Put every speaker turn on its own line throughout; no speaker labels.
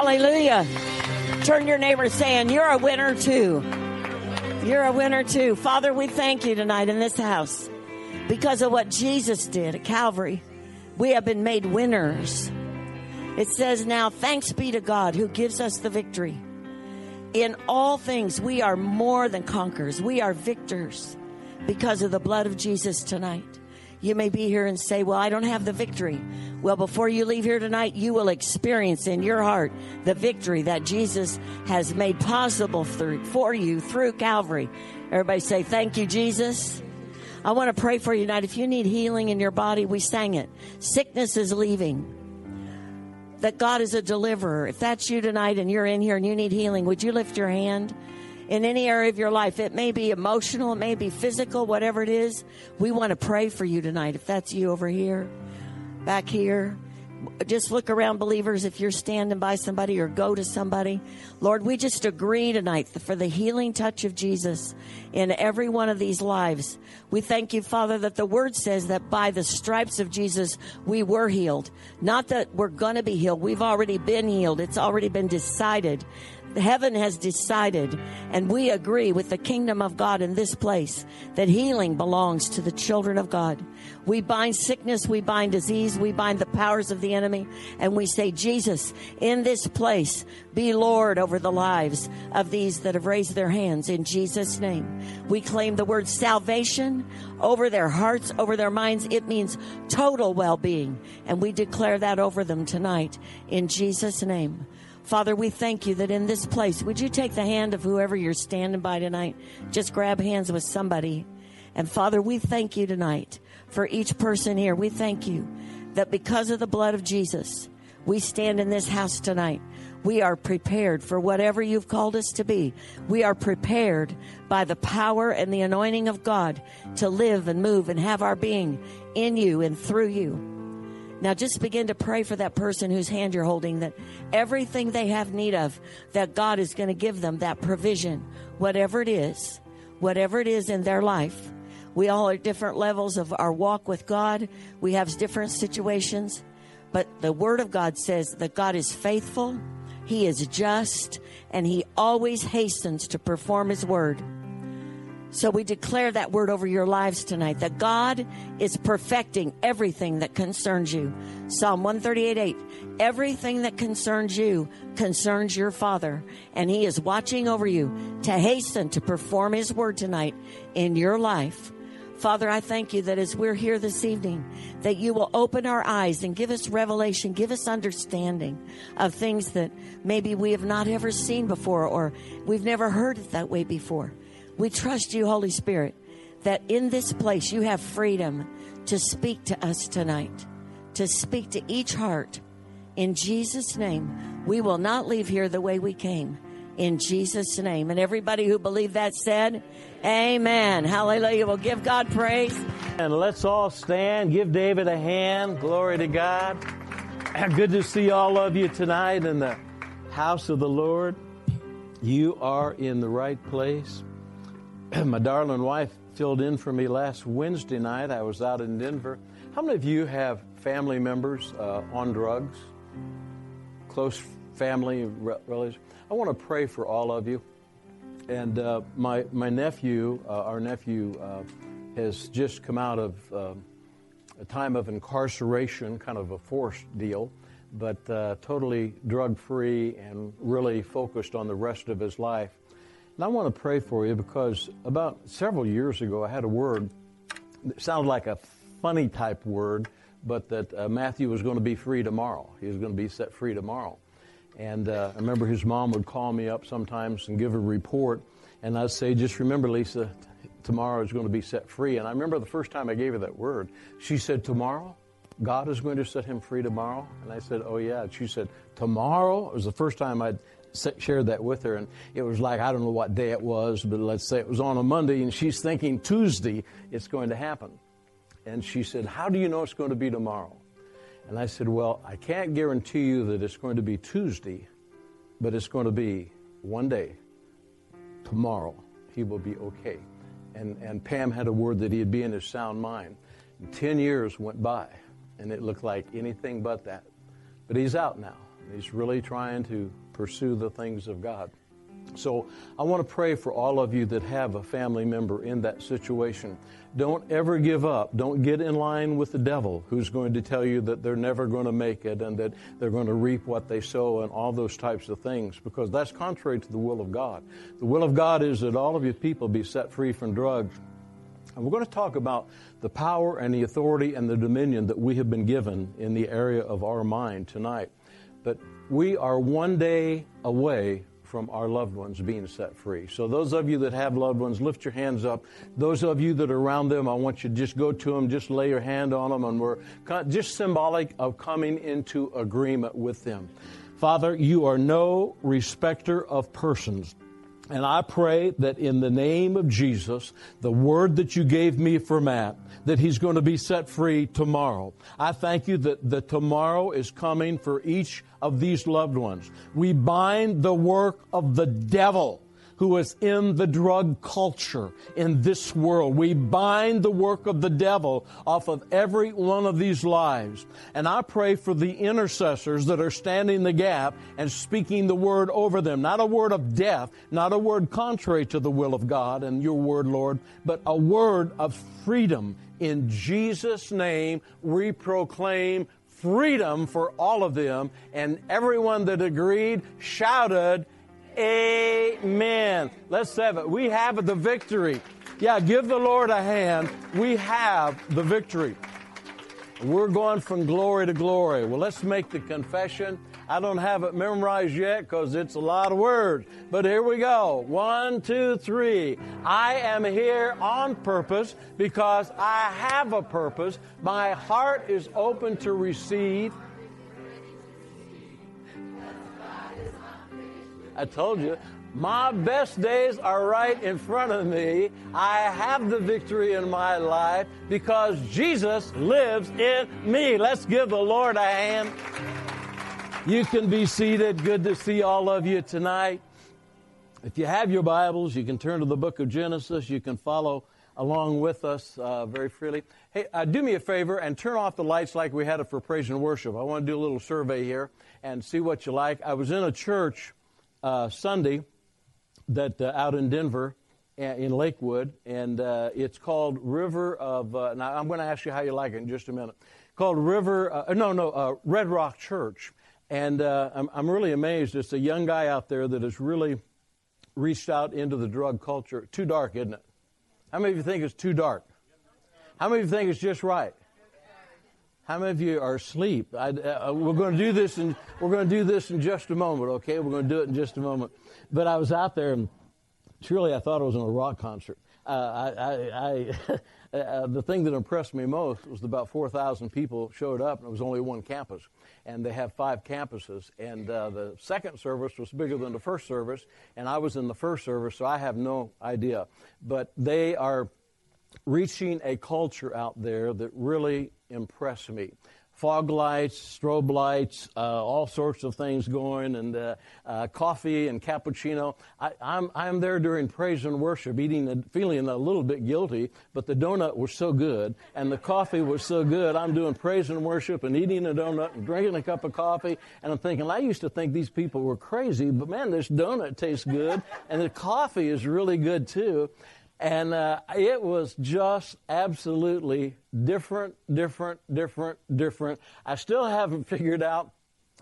Hallelujah. Turn your neighbor saying, You're a winner too. You're a winner too. Father, we thank you tonight in this house because of what Jesus did at Calvary. We have been made winners. It says now, thanks be to God who gives us the victory. In all things, we are more than conquerors. We are victors because of the blood of Jesus tonight. You may be here and say, Well, I don't have the victory. Well, before you leave here tonight, you will experience in your heart the victory that Jesus has made possible through, for you through Calvary. Everybody say, Thank you, Jesus. I want to pray for you tonight. If you need healing in your body, we sang it. Sickness is leaving. That God is a deliverer. If that's you tonight and you're in here and you need healing, would you lift your hand? In any area of your life. It may be emotional, it may be physical, whatever it is. We want to pray for you tonight. If that's you over here, back here, just look around, believers, if you're standing by somebody or go to somebody. Lord, we just agree tonight for the healing touch of Jesus in every one of these lives. We thank you, Father, that the word says that by the stripes of Jesus, we were healed. Not that we're going to be healed. We've already been healed. It's already been decided heaven has decided, and we agree with the kingdom of God in this place, that healing belongs to the children of God. We bind sickness, we bind disease, we bind the powers of the enemy, and we say, Jesus, in this place, be Lord over the lives of these that have raised their hands in Jesus' name. We claim the word salvation over their hearts, over their minds. It means total well being, and we declare that over them tonight in Jesus' name. Father, we thank you that in this place, would you take the hand of whoever you're standing by tonight? Just grab hands with somebody. And Father, we thank you tonight for each person here. We thank you that because of the blood of Jesus, we stand in this house tonight. We are prepared for whatever you've called us to be. We are prepared by the power and the anointing of God to live and move and have our being in you and through you. Now just begin to pray for that person whose hand you're holding that everything they have need of, that God is going to give them that provision, whatever it is, whatever it is in their life. We all are different levels of our walk with God. We have different situations, but the Word of God says that God is faithful, He is just, and He always hastens to perform His word. So we declare that word over your lives tonight that God is perfecting everything that concerns you. Psalm 138 8. Everything that concerns you concerns your Father, and He is watching over you to hasten to perform His word tonight in your life. Father, I thank you that as we're here this evening, that you will open our eyes and give us revelation, give us understanding of things that maybe we have not ever seen before or we've never heard it that way before. We trust you, Holy Spirit, that in this place you have freedom to speak to us tonight, to speak to each heart. In Jesus' name, we will not leave here the way we came. In Jesus' name. And everybody who believed that said, Amen. Hallelujah. We'll give God praise.
And let's all stand. Give David a hand. Glory to God. Good to see all of you tonight in the house of the Lord. You are in the right place. my darling wife filled in for me last Wednesday night. I was out in Denver. How many of you have family members uh, on drugs? Close family relatives? I want to pray for all of you. And uh, my, my nephew, uh, our nephew, uh, has just come out of uh, a time of incarceration, kind of a forced deal, but uh, totally drug free and really focused on the rest of his life. And I want to pray for you because about several years ago, I had a word that sounded like a funny type word, but that uh, Matthew was going to be free tomorrow. He was going to be set free tomorrow. And uh, I remember his mom would call me up sometimes and give a report, and I'd say, Just remember, Lisa, tomorrow is going to be set free. And I remember the first time I gave her that word, she said, Tomorrow? God is going to set him free tomorrow? And I said, Oh, yeah. And she said, Tomorrow? It was the first time I'd shared that with her, and it was like, I don't know what day it was, but let's say it was on a Monday, and she's thinking Tuesday it's going to happen. And she said, How do you know it's going to be tomorrow? And I said, Well, I can't guarantee you that it's going to be Tuesday, but it's going to be one day, tomorrow, he will be okay. And, and Pam had a word that he'd be in his sound mind. And Ten years went by, and it looked like anything but that. But he's out now. He's really trying to pursue the things of God. So I want to pray for all of you that have a family member in that situation. Don't ever give up. Don't get in line with the devil who's going to tell you that they're never going to make it and that they're going to reap what they sow and all those types of things because that's contrary to the will of God. The will of God is that all of you people be set free from drugs. And we're going to talk about the power and the authority and the dominion that we have been given in the area of our mind tonight. But we are one day away from our loved ones being set free. So, those of you that have loved ones, lift your hands up. Those of you that are around them, I want you to just go to them, just lay your hand on them, and we're just symbolic of coming into agreement with them. Father, you are no respecter of persons. And I pray that in the name of Jesus, the word that you gave me for Matt, that he's going to be set free tomorrow. I thank you that the tomorrow is coming for each of these loved ones. We bind the work of the devil who is in the drug culture in this world. We bind the work of the devil off of every one of these lives. And I pray for the intercessors that are standing the gap and speaking the word over them. Not a word of death, not a word contrary to the will of God and your word, Lord, but a word of freedom. In Jesus' name, we proclaim freedom for all of them. And everyone that agreed shouted, Amen. Let's have it. We have the victory. Yeah, give the Lord a hand. We have the victory. We're going from glory to glory. Well, let's make the confession. I don't have it memorized yet because it's a lot of words. But here we go. One, two, three. I am here on purpose because I have a purpose. My heart is open to receive I told you, my best days are right in front of me. I have the victory in my life because Jesus lives in me. Let's give the Lord a hand. You can be seated. Good to see all of you tonight. If you have your Bibles, you can turn to the book of Genesis. You can follow along with us uh, very freely. Hey, uh, do me a favor and turn off the lights like we had it for praise and worship. I want to do a little survey here and see what you like. I was in a church uh, Sunday that uh, out in Denver, in Lakewood, and uh, it's called River of. Uh, now I'm going to ask you how you like it in just a minute. Called River. Uh, no, no, Red Rock Church, and I'm, I'm really amazed. It's a young guy out there that has really reached out into the drug culture. Too dark, isn't it? How many of you think it's too dark? How many of you think it's just right? How many of you are asleep? I, uh, we're going to do this, and we're going to do this in just a moment. Okay, we're going to do it in just a moment. But I was out there, and truly, I thought I was in a rock concert. Uh, I, I, I uh, the thing that impressed me most was about 4,000 people showed up, and it was only one campus. And they have five campuses. And uh, the second service was bigger than the first service, and I was in the first service, so I have no idea. But they are reaching a culture out there that really impress me. Fog lights, strobe lights, uh, all sorts of things going, and uh, uh, coffee and cappuccino. I, am I'm, I'm there during praise and worship, eating, and feeling a little bit guilty, but the donut was so good, and the coffee was so good. I'm doing praise and worship and eating a donut and drinking a cup of coffee, and I'm thinking, I used to think these people were crazy, but man, this donut tastes good, and the coffee is really good too. And uh, it was just absolutely different, different, different, different. I still haven't figured out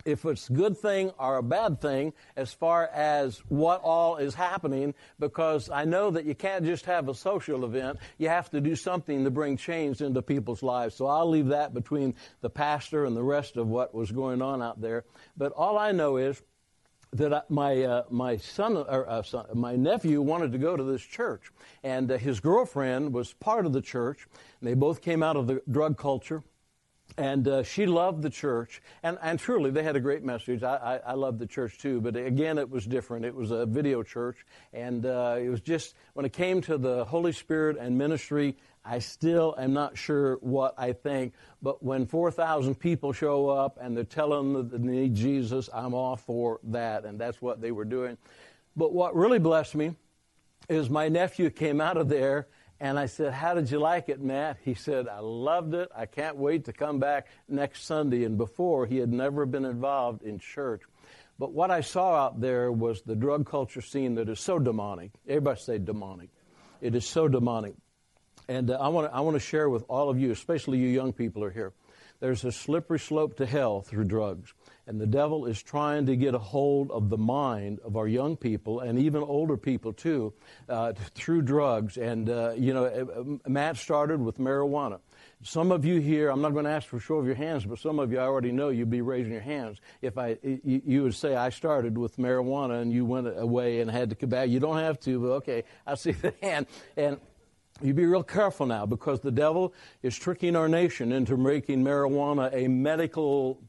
if it's a good thing or a bad thing as far as what all is happening because I know that you can't just have a social event. You have to do something to bring change into people's lives. So I'll leave that between the pastor and the rest of what was going on out there. But all I know is that I, my uh, my son or uh, son, my nephew wanted to go to this church, and uh, his girlfriend was part of the church. they both came out of the drug culture, and uh, she loved the church. And and truly, they had a great message. I, I, I loved the church too, but again, it was different. It was a video church, and uh, it was just when it came to the Holy Spirit and ministry. I still am not sure what I think, but when 4,000 people show up and they're telling them that they need Jesus, I'm all for that, and that's what they were doing. But what really blessed me is my nephew came out of there And I said, How did you like it, Matt? He said, I loved it. I can't wait to come back next Sunday. And before, he had never been involved in church. But what I saw out there was the drug culture scene that is so demonic. Everybody say demonic. It is so demonic. And uh, I want to I want to share with all of you, especially you young people are here. There's a slippery slope to hell through drugs. And the devil is trying to get a hold of the mind of our young people and even older people too uh, through drugs. And, uh, you know, uh, Matt started with marijuana. Some of you here, I'm not going to ask for show of your hands, but some of you I already know you'd be raising your hands. If I, you would say, I started with marijuana and you went away and had to come back. You don't have to, but okay, I see the hand. And you be real careful now because the devil is tricking our nation into making marijuana a medical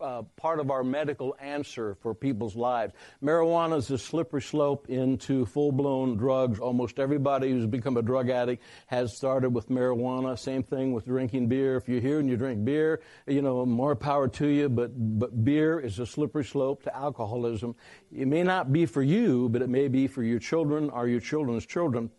uh, part of our medical answer for people's lives. Marijuana is a slippery slope into full blown drugs. Almost everybody who's become a drug addict has started with marijuana. Same thing with drinking beer. If you're here and you drink beer, you know, more power to you, but, but beer is a slippery slope to alcoholism. It may not be for you, but it may be for your children or your children's children.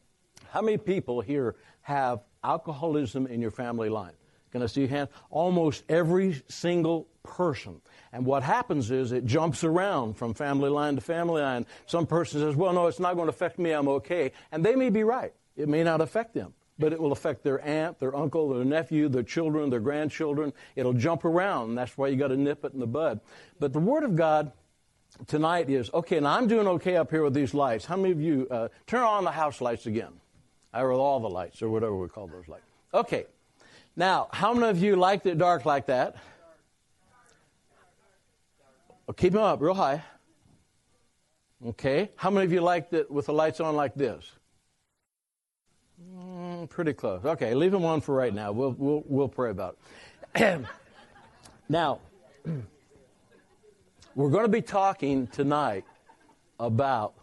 How many people here have alcoholism in your family line? Can I see your hand? Almost every single person. And what happens is it jumps around from family line to family line. Some person says, well, no, it's not going to affect me. I'm okay. And they may be right. It may not affect them, but it will affect their aunt, their uncle, their nephew, their children, their grandchildren. It'll jump around. That's why you got to nip it in the bud. But the Word of God tonight is, okay, now I'm doing okay up here with these lights. How many of you, uh, turn on the house lights again? Or all the lights, or whatever we call those lights. Okay. Now, how many of you liked it dark like that? Oh, keep them up real high. Okay. How many of you liked it with the lights on like this? Mm, pretty close. Okay, leave them on for right now. We'll, we'll, we'll pray about it. now, we're going to be talking tonight about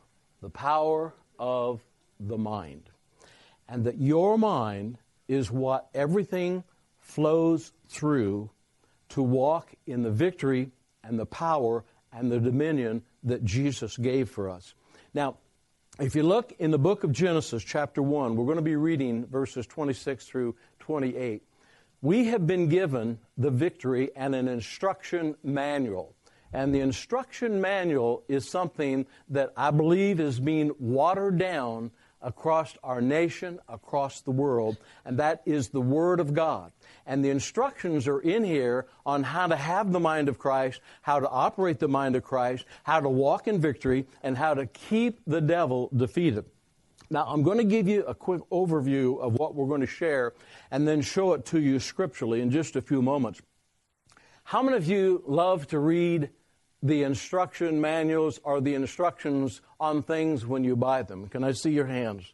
the power of the mind. And that your mind is what everything flows through to walk in the victory and the power and the dominion that Jesus gave for us. Now, if you look in the book of Genesis, chapter 1, we're going to be reading verses 26 through 28. We have been given the victory and an instruction manual. And the instruction manual is something that I believe is being watered down across our nation, across the world, and that is the Word of God. And the instructions are in here on how to have the mind of Christ, how to operate the mind of Christ, how to walk in victory, and how to keep the devil defeated. Now, I'm going to give you a quick overview of what we're going to share and then show it to you scripturally in just a few moments. How many of you love to read the instruction manuals or the instructions on things when you buy them? Can I see your hands?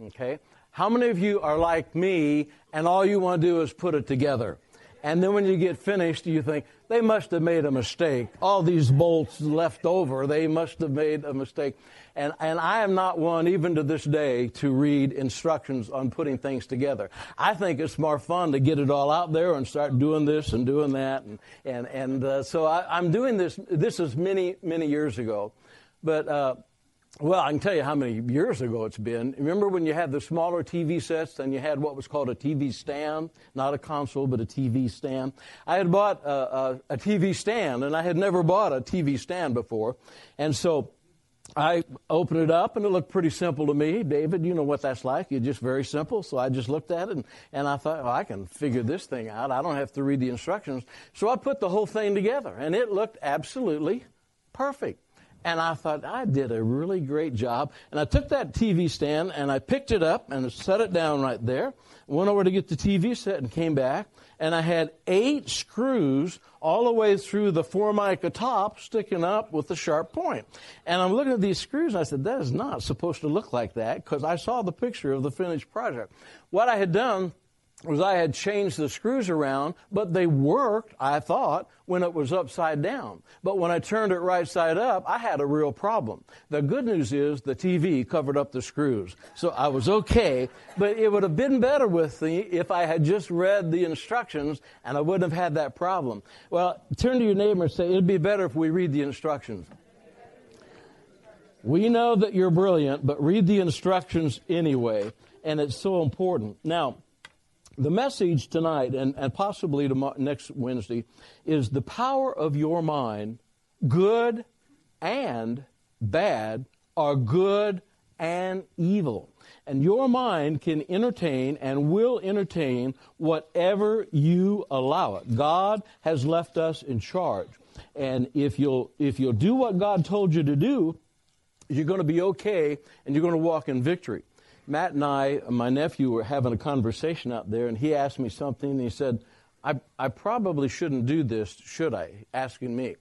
Okay. How many of you are like me and all you want to do is put it together? And then when you get finished, you think, they must have made a mistake. All these bolts left over, they must have made a mistake. And, and I am not one, even to this day, to read instructions on putting things together. I think it's more fun to get it all out there and start doing this and doing that. And, and, and uh, so I, am doing this. This is many, many years ago. But uh, well, I can tell you how many years ago it's been. Remember when you had the smaller TV sets and you had what was called a TV stand? Not a console, but a TV stand. I had bought a, a, a TV stand and I had never bought a TV stand before. And so I opened it up and it looked pretty simple to me. David, you know what that's like. It's just very simple. So I just looked at it and, and I thought, I can figure this thing out. I don't have to read the instructions. So I put the whole thing together and it looked absolutely perfect. And I thought, I did a really great job. And I took that TV stand and I picked it up and set it down right there. Went over to get the TV set and came back. And I had eight screws all the way through the formica top sticking up with a sharp point. And I'm looking at these screws and I said, that is not supposed to look like that because I saw the picture of the finished project. What I had done was I had changed the screws around, but they worked, I thought, when it was upside down. But when I turned it right side up, I had a real problem. The good news is the TV covered up the screws. So I was okay, but it would have been better with me if I had just read the instructions and I wouldn't have had that problem. Well, turn to your neighbor and say, it'd be better if we read the instructions. We know that you're brilliant, but read the instructions anyway, and it's so important. Now, the message tonight and, and possibly tomorrow, next Wednesday is the power of your mind, good and bad, are good and evil. And your mind can entertain and will entertain whatever you allow it. God has left us in charge. And if you'll, if you'll do what God told you to do, you're going to be okay and you're going to walk in victory. Matt and I, my nephew, were having a conversation out there, and he asked me something, and he said, I, I probably shouldn't do this, should I? Asking me.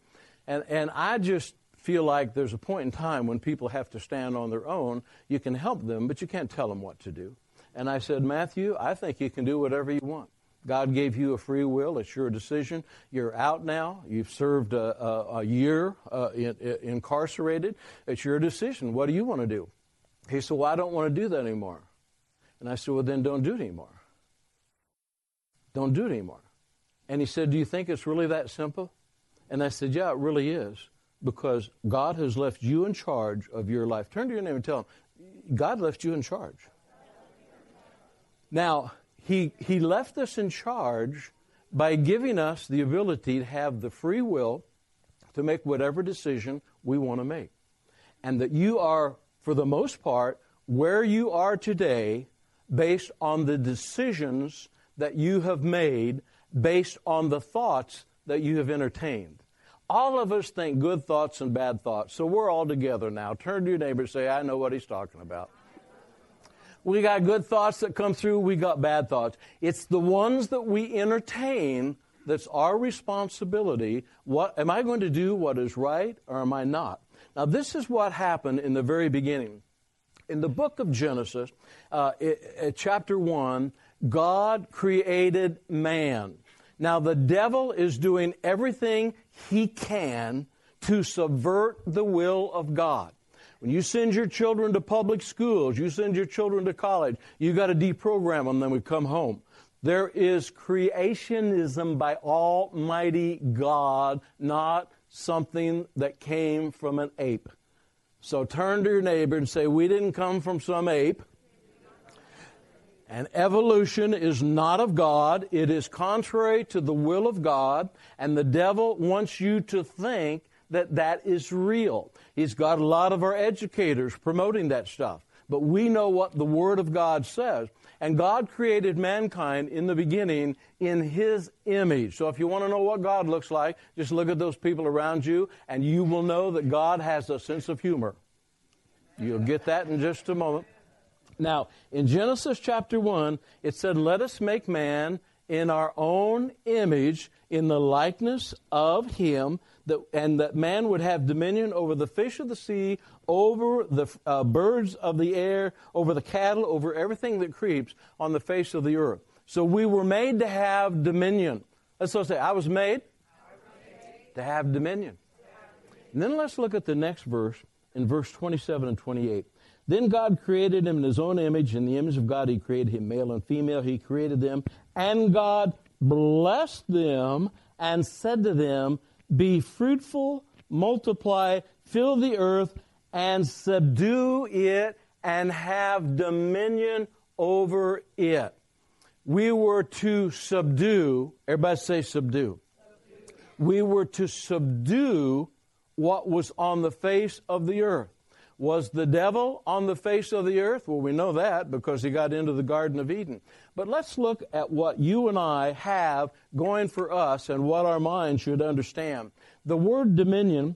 And, and I just feel like there's a point in time when people have to stand on their own. You can help them, but you can't tell them what to do. And I said, Matthew, I think you can do whatever you want. God gave you a free will. It's your decision. You're out now. You've served a, a, a year uh, in, in, incarcerated. It's your decision. What do you want to do? He said, Well, I don't want to do that anymore. And I said, Well, then don't do it anymore. Don't do it anymore. And he said, Do you think it's really that simple? And I said, Yeah, it really is because God has left you in charge of your life. Turn to your neighbor and tell him, God left you in charge. Now, he, he left us in charge by giving us the ability to have the free will to make whatever decision we want to make. And that you are, for the most part, where you are today based on the decisions that you have made, based on the thoughts that you have entertained. All of us think good thoughts and bad thoughts, so we're all together now. Turn to your neighbor and say, I know what he's talking about. We got good thoughts that come through, we got bad thoughts. It's the ones that we entertain that's our responsibility. What am I going to do what is right or am I not? Now this is what happened in the very beginning. In the book of Genesis, uh, it, it, chapter 1, God created man. Now, the devil is doing everything he can to subvert the will of God. When you send your children to public schools, you send your children to college, you got to deprogram them, then we come home. There is creationism by Almighty God, not something that came from an ape. So turn to your neighbor and say, We didn't come from some ape. And evolution is not of God. It is contrary to the will of God. And the devil wants you to think that that is real. He's got a lot of our educators promoting that stuff. But we know what the Word of God says. And God created mankind in the beginning in His image. So if you want to know what God looks like, just look at those people around you and you will know that God has a sense of humor. You'll get that in just a moment. Now, in Genesis chapter 1, it said, Let us make man in our own image, in the likeness of him, that, and that man would have dominion over the fish of the sea, over the uh, birds of the air, over the cattle, over everything that creeps on the face of the earth. So we were made to have dominion. Let's say, I was made, to have dominion. And then let's look at the next verse in verse 27 and 28. Then God created him in his own image. In the image of God, he created him, male and female. He created them. And God blessed them and said to them, Be fruitful, multiply, fill the earth, and subdue it, and have dominion over it. We were to subdue, everybody say subdue. subdue. We were to subdue what was on the face of the earth. Was the devil on the face of the earth? Well, we know that because he got into the Garden of Eden. But let's look at what you and I have going for us and what our minds should understand. The word dominion,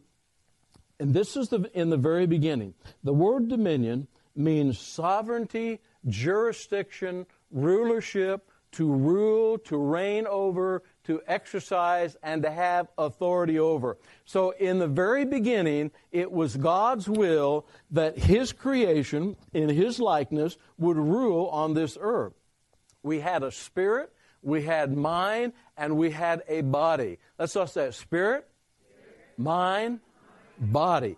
and this is the, in the very beginning, the word dominion means sovereignty, jurisdiction, rulership, to rule, to reign over, to exercise, and to have authority over. So, in the very beginning, it was God's will that His creation, in His likeness, would rule on this earth. We had a spirit, we had mind, and we had a body. Let's all say spirit, mind, body.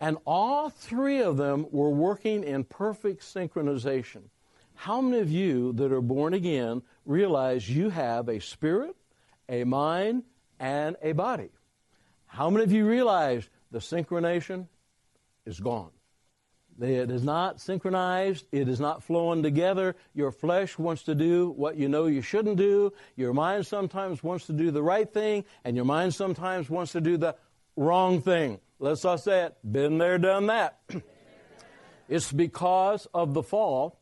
And all three of them were working in perfect synchronization. How many of you that are born again realize you have a spirit, a mind, and a body? How many of you realize the synchronization is gone? It is not synchronized. It is not flowing together. Your flesh wants to do what you know you shouldn't do. Your mind sometimes wants to do the right thing, and your mind sometimes wants to do the wrong thing. Let's all say it. Been there, done that. it's because of the fall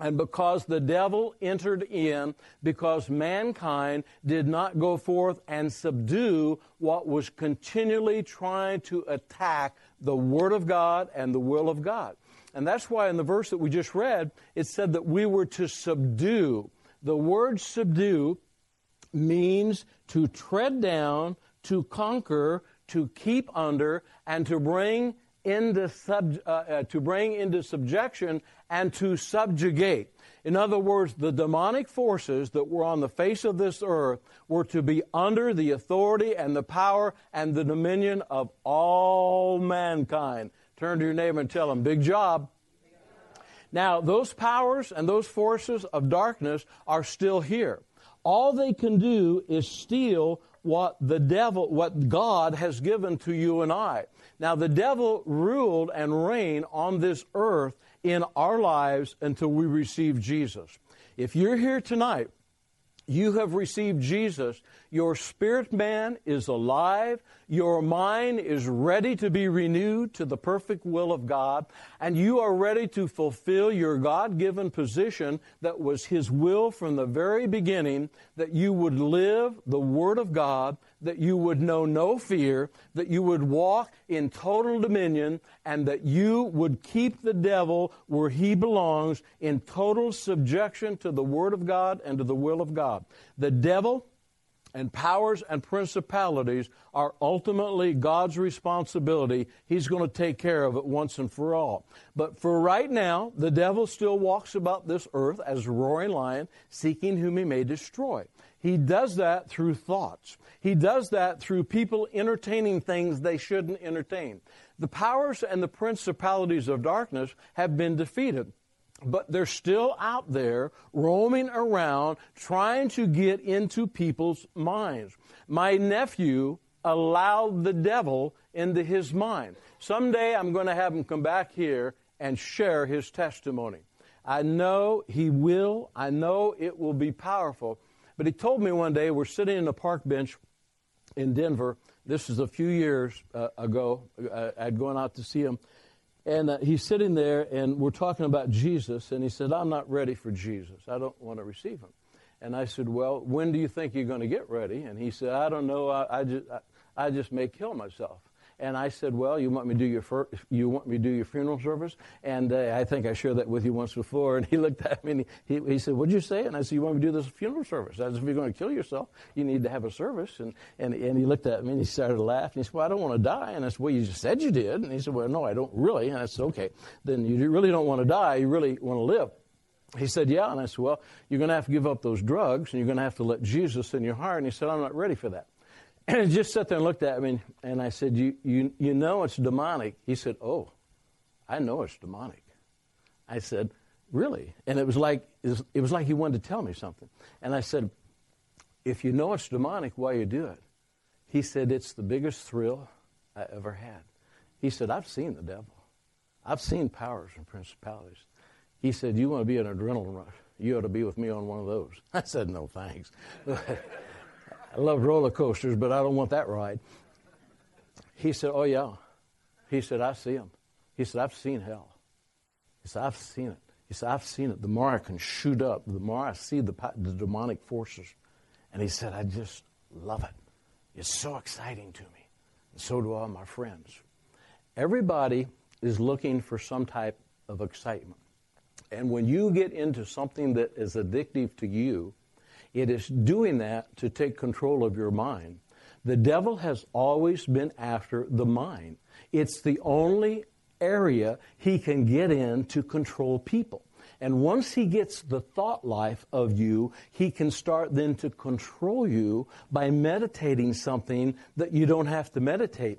and because the devil entered in, because mankind did not go forth and subdue what was continually trying to attack the Word of God and the will of God. And that's why in the verse that we just read, it said that we were to subdue. The word subdue means to tread down, to conquer, to keep under, and to bring into sub, uh, uh, to bring into subjection and to subjugate. In other words, the demonic forces that were on the face of this earth were to be under the authority and the power and the dominion of all mankind. Turn to your neighbor and tell him, big job. Now, those powers and those forces of darkness are still here. All they can do is steal what the devil, what God has given to you and I. Now, the devil ruled and reigned on this earth in our lives until we receive Jesus. If you're here tonight, you have received Jesus. Your spirit man is alive. Your mind is ready to be renewed to the perfect will of God. And you are ready to fulfill your God given position that was His will from the very beginning that you would live the Word of God, that you would know no fear, that you would walk in total dominion, and that you would keep the devil where he belongs in total subjection to the Word of God and to the will of God. The devil and powers and principalities are ultimately God's responsibility. He's going to take care of it once and for all. But for right now, the devil still walks about this earth as a roaring lion, seeking whom he may destroy. He does that through thoughts. He does that through people entertaining things they shouldn't entertain. The powers and the principalities of darkness have been defeated but they're still out there roaming around trying to get into people's minds. My nephew allowed the devil into his mind. Someday I'm going to have him come back here and share his testimony. I know he will. I know it will be powerful. But he told me one day, we're sitting in a park bench in Denver. This is a few years uh, ago. Uh, I'd gone out to see him. And uh, he's sitting there, and we're talking about Jesus, and he said, I'm not ready for Jesus. I don't want to receive him. And I said, Well, when do you think you're going to get ready? And he said, I don't know. I, I just, I, I just may kill myself. And I said, "Well, you want me to do your fir- you want me to do your funeral service?" And uh, I think I shared that with you once before. And he looked at me and he, he said, "What'd you say?" And I said, "You want me to do this funeral service? As if you're going to kill yourself, you need to have a service." And and and he looked at me and he started to laugh. He said, "Well, I don't want to die." And I said, "Well, you just said you did." And he said, "Well, no, I don't really." And I said, "Okay, then you really don't want to die. You really want to live." He said, Yeah. And I said, Well, you're going to have to give up those drugs and you're going to have to let Jesus in your heart. And he said, I'm not ready for that. And he just sat there and looked at me, and I said, you, you, you know it's demonic. He said, Oh, I know it's demonic. I said, Really? And it was like it was like he wanted to tell me something. And I said, If you know it's demonic, why you do it? He said, It's the biggest thrill I ever had. He said, I've seen the devil. I've seen powers and principalities. He said, You want to be an adrenaline rush? You ought to be with me on one of those. I said, No, thanks. I love roller coasters, but I don't want that ride. He said, Oh, yeah. He said, I see them. He said, I've seen hell. He said, I've seen it. He said, I've seen it. The more I can shoot up, the more I see the, the demonic forces. And he said, I just love it. It's so exciting to me. And so do all my friends. Everybody is looking for some type of excitement. And when you get into something that is addictive to you, it is doing that to take control of your mind. The devil has always been after the mind. It's the only area he can get in to control people. And once he gets the thought life of you, he can start then to control you by meditating something that you don't have to meditate.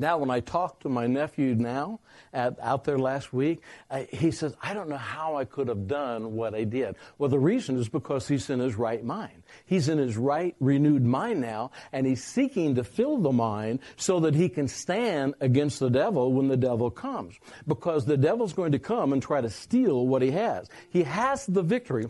Now, when I talked to my nephew now at, out there last week, I, he says, I don't know how I could have done what I did. Well, the reason is because he's in his right mind. He's in his right, renewed mind now, and he's seeking to fill the mind so that he can stand against the devil when the devil comes. Because the devil's going to come and try to steal what he has. He has the victory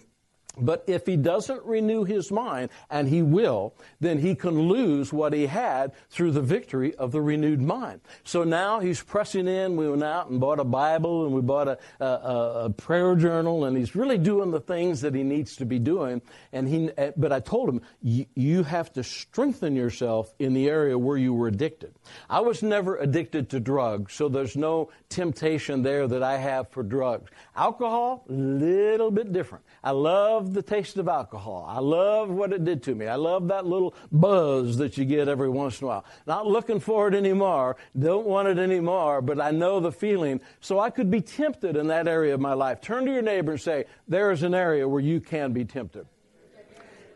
but if he doesn't renew his mind, and he will, then he can lose what he had through the victory of the renewed mind. So now he's pressing in. We went out and bought a Bible and we bought a, a, a prayer journal, and he's really doing the things that he needs to be doing. And he, eh, but I told him, you have to strengthen yourself in the area where you were addicted. I was never addicted to drugs, so there's no temptation there that I have for drugs. Alcohol, a little bit different. I love the taste of alcohol. I love what it did to me. I love that little buzz that you get every once in a while. Not looking for it anymore. Don't want it anymore, but I know the feeling. So I could be tempted in that area of my life. Turn to your neighbor and say, there is an area where you can be tempted.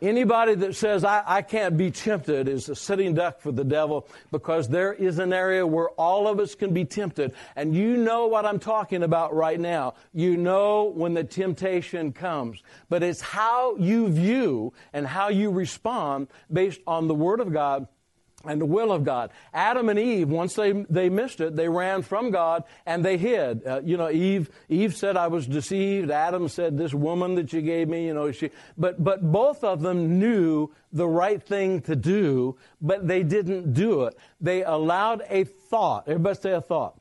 Anybody that says, I, I can't be tempted is a sitting duck for the devil because there is an area where all of us can be tempted. And you know what I'm talking about right now. You know when the temptation comes. But it's how you view and how you respond based on the Word of God and the will of God. Adam and Eve, once they, they missed it, they ran from God and they hid. Uh, you know, Eve, Eve said, I was deceived. Adam said, this woman that you gave me, you know, she, but, but both of them knew the right thing to do, but they didn't do it. They allowed a thought. Everybody say a thought.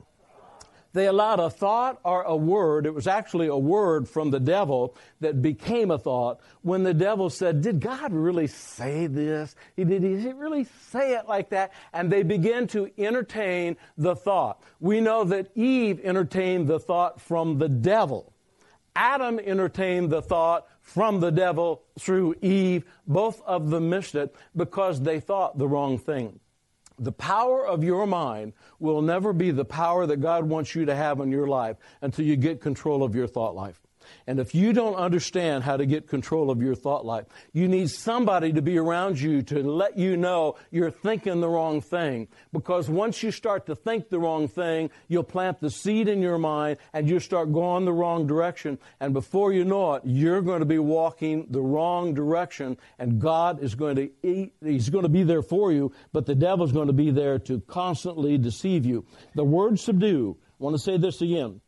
They allowed a thought or a word, it was actually a word from the devil that became a thought when the devil said, Did God really say this? Did he really say it like that? And they began to entertain the thought. We know that Eve entertained the thought from the devil. Adam entertained the thought from the devil through Eve. Both of them missed it because they thought the wrong thing. The power of your mind will never be the power that God wants you to have in your life until you get control of your thought life. And if you don't understand how to get control of your thought life, you need somebody to be around you to let you know you're thinking the wrong thing. Because once you start to think the wrong thing, you'll plant the seed in your mind and you start going the wrong direction. And before you know it, you're going to be walking the wrong direction and God is going to eat, He's going to be there for you, but the devil's going to be there to constantly deceive you. The word subdue, I want to say this again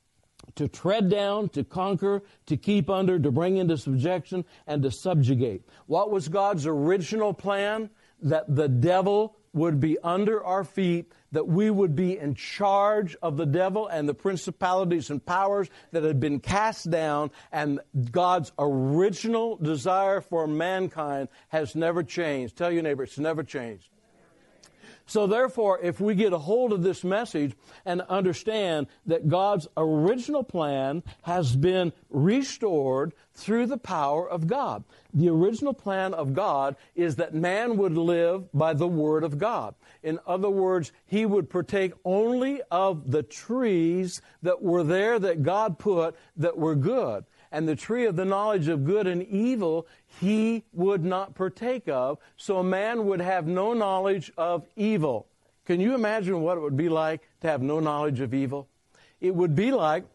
to tread down, to conquer, to keep under, to bring into subjection, and to subjugate. What was God's original plan? That the devil would be under our feet, that we would be in charge of the devil and the principalities and powers that had been cast down, and God's original desire for mankind has never changed. Tell your neighbor, it's never changed. So therefore, if we get a hold of this message and understand that God's original plan has been restored through the power of God. The original plan of God is that man would live by the Word of God. In other words, he would partake only of the trees that were there that God put that were good and the tree of the knowledge of good and evil he would not partake of, so a man would have no knowledge of evil. Can you imagine what it would be like to have no knowledge of evil? It would be like,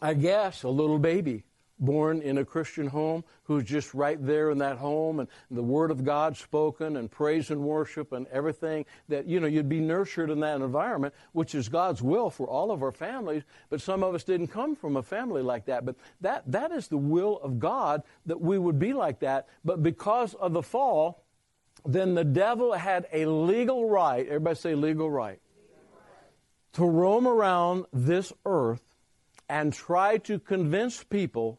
I guess, a little baby born in a Christian home who's just right there in that home and the Word of God spoken and praise and worship and everything that, you know, you'd be nurtured in that environment, which is God's will for all of our families. But some of us didn't come from a family like that. But that, that is the will of God that we would be like that. But because of the fall, then the devil had a legal right, everybody say legal right, to roam around this earth and try to convince people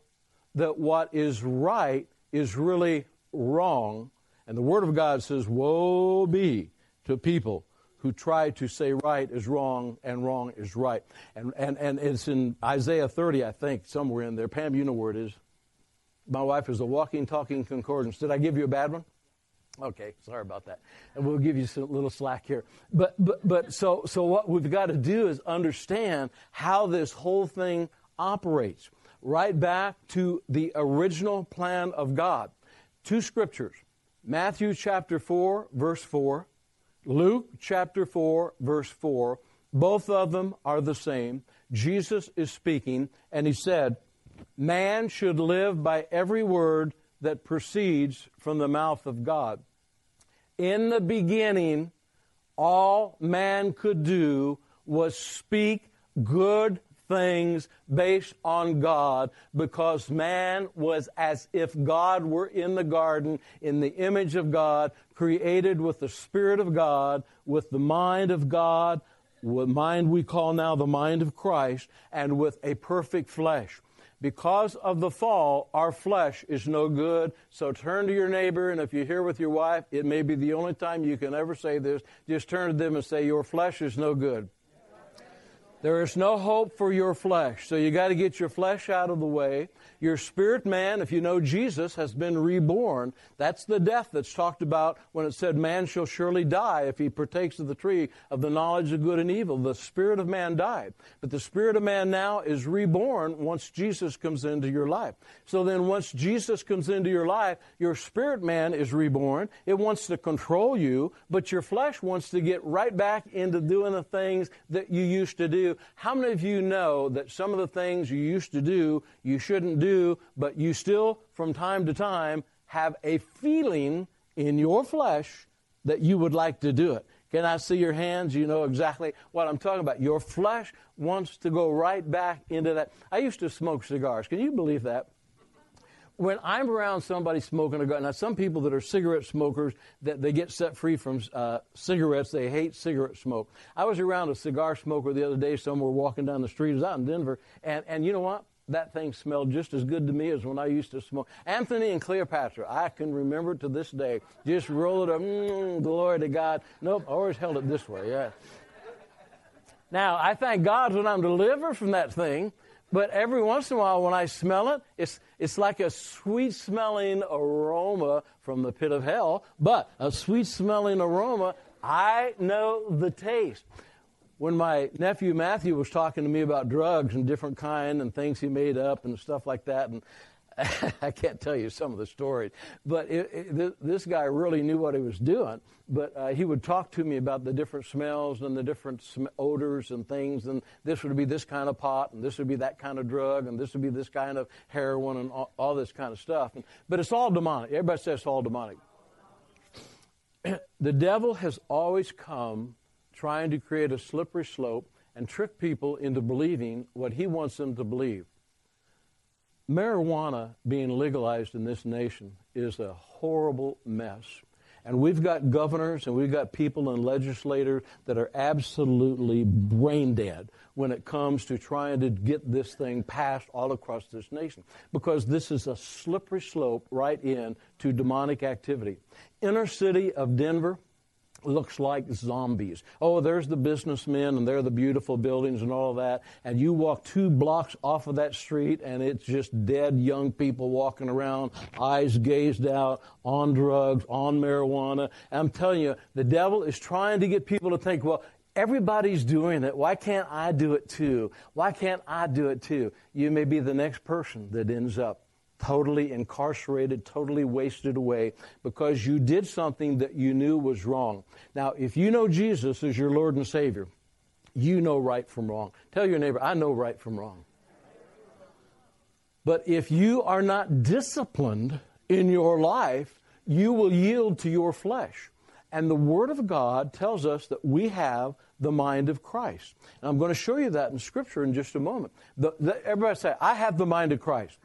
that what is right is really wrong. And the Word of God says, Woe be to people who try to say right is wrong and wrong is right. And, and, and it's in Isaiah 30, I think, somewhere in there. Pam, you know where it is. My wife is a walking, talking concordance. Did I give you a bad one? Okay, sorry about that. And we'll give you a little slack here. But, but, but so, so what we've got to do is understand how this whole thing operates right back to the original plan of God. Two scriptures Matthew chapter 4, verse 4, Luke chapter 4, verse 4, Both of them are the same. Jesus is speaking, and he said, Man should live by every word that proceeds from the mouth of God. In the beginning, all man could do was speak good things based on God because man was as if God were in the garden in the image of God, created with the Spirit of God, with the mind of God, the mind we call now the mind of Christ, and with a perfect flesh. Because of the fall, our flesh is no good. So turn to your neighbor, and if you're here with your wife, it may be the only time you can ever say this. Just turn to them and say, Your flesh is no good. There is no hope for your flesh. So you got to get your flesh out of the way. Your spirit man, if you know Jesus, has been reborn. That's the death that's talked about when it said, Man shall surely die if he partakes of the tree of the knowledge of good and evil. The spirit of man died. But the spirit of man now is reborn once Jesus comes into your life. So then, once Jesus comes into your life, your spirit man is reborn. It wants to control you, but your flesh wants to get right back into doing the things that you used to do how many of you know that some of the things you used to do, you shouldn't do, but you still, from time to time, have a feeling in your flesh that you would like to do it? Can I see your hands? You know exactly what I'm talking about. Your flesh wants to go right back into that. I used to smoke cigars. Can you believe that? when I'm around somebody smoking a gun, now some people that are cigarette smokers that they get set free from uh, cigarettes, they hate cigarette smoke. I was around a cigar smoker the other day somewhere walking down the street. Was out in Denver, and and you know what? That thing smelled just as good to me as when I used to smoke. Anthony and Cleopatra, I can remember to this day. Just roll it up, mm, glory to God. Nope, I always held it this way. Yeah. Now I thank God when I'm delivered from that thing but every once in a while, when I smell it, it's, it's like a sweet smelling aroma from the pit of hell, but a sweet smelling aroma. I know the taste. When my nephew Matthew was talking to me about drugs and different kind and things he made up and stuff like that, and I can't tell you some of the stories, but it, it, this guy really knew what he was doing. But uh, he would talk to me about the different smells and the different sm- odors and things, and this would be this kind of pot, and this would be that kind of drug, and this would be this kind of heroin, and all, all this kind of stuff. And, but it's all demonic. Everybody says it's all demonic. the devil has always come trying to create a slippery slope and trick people into believing what he wants them to believe marijuana being legalized in this nation is a horrible mess. And we've got governors and we've got people and legislators that are absolutely brain dead when it comes to trying to get this thing passed all across this nation. Because this is a slippery slope right in to demonic activity. Inner city of Denver, looks like zombies. Oh, there's the businessmen and there are the beautiful buildings and all that. And you walk two blocks off of that street and it's just dead young people walking around, eyes gazed out, on drugs, on marijuana. And I'm telling you, the devil is trying to get people to think, well, Everybody's doing it. Why can't I do it too? Why can't I do it too? You may be the next person that ends up totally incarcerated, totally wasted away because you did something that you knew was wrong. Now, if you know Jesus as your Lord and Savior, you know right from wrong. Tell your neighbor, I know right from wrong. But if you are not disciplined in your life, you will yield to your flesh. And the Word of God tells us that we have the mind of Christ. And I'm going to show you that in Scripture in just a moment. The, the, everybody say, I have the mind of Christ.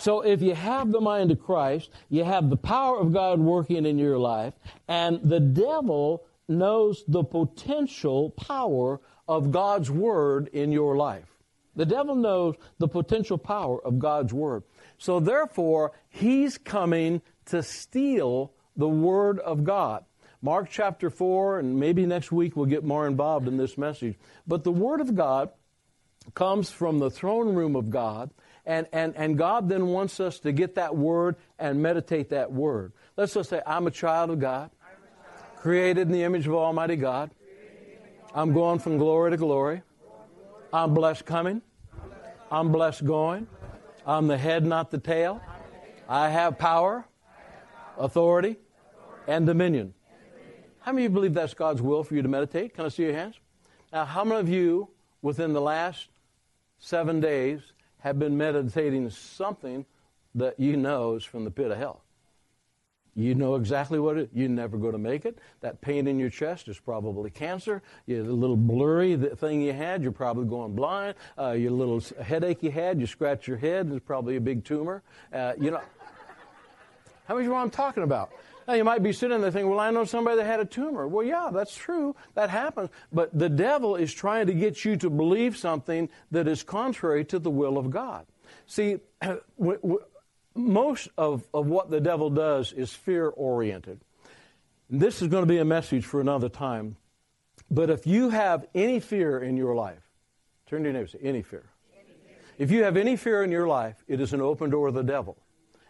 So if you have the mind of Christ, you have the power of God working in your life, and the devil knows the potential power of God's word in your life. The devil knows the potential power of God's word. So therefore, he's coming to steal the word of God. Mark chapter 4, and maybe next week we'll get more involved in this message. But the word of God comes from the throne room of God and, and, and God then wants us to get that word and meditate that word. Let's just say, I'm a child of God, created in the image of Almighty God. I'm going from glory to glory. I'm blessed coming. I'm blessed going. I'm the head, not the tail. I have power, authority, and dominion. How many of you believe that's God's will for you to meditate? Can I see your hands? Now, how many of you within the last seven days have been meditating something that you know is from the pit of hell? You know exactly what it. You're never going to make it. That pain in your chest is probably cancer. You're a little blurry thing you had. You're probably going blind. Uh, your little headache you had. You scratch your head. It's probably a big tumor. Uh, you know. How of you know what I'm talking about? Now, you might be sitting there thinking, well, I know somebody that had a tumor. Well, yeah, that's true. That happens. But the devil is trying to get you to believe something that is contrary to the will of God. See, most of, of what the devil does is fear oriented. This is going to be a message for another time. But if you have any fear in your life, turn to your neighbor say, any fear. If you have any fear in your life, it is an open door of the devil.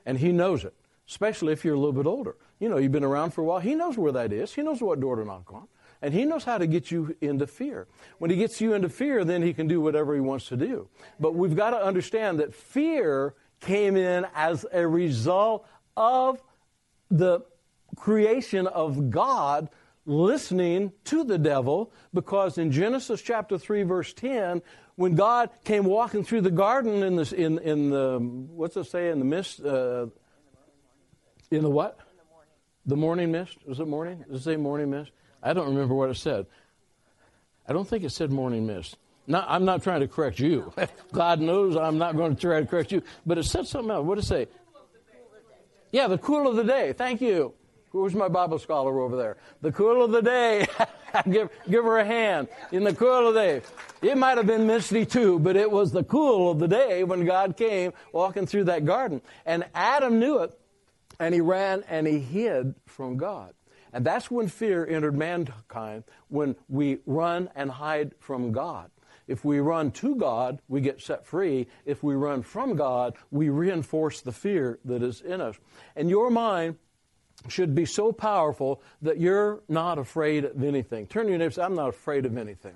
And he knows it, especially if you're a little bit older. You know, you've been around for a while. He knows where that is. He knows what door to knock on. And he knows how to get you into fear. When he gets you into fear, then he can do whatever he wants to do. But we've got to understand that fear came in as a result of the creation of God listening to the devil because in Genesis chapter 3 verse 10 when God came walking through the garden in the in in the what's it say in the mist uh, in the what the morning mist was it morning does it say morning mist I don't remember what it said I don't think it said morning mist not, I'm not trying to correct you. God knows I'm not going to try to correct you. But it said something else. What did it say? Yeah, the cool of the day. Thank you. Who's my Bible scholar over there? The cool of the day. give, give her a hand. In the cool of the day. It might have been misty too, but it was the cool of the day when God came walking through that garden. And Adam knew it, and he ran and he hid from God. And that's when fear entered mankind, when we run and hide from God. If we run to God, we get set free. If we run from God, we reinforce the fear that is in us. And your mind should be so powerful that you're not afraid of anything. Turn to your neighbor say, I'm not afraid of anything.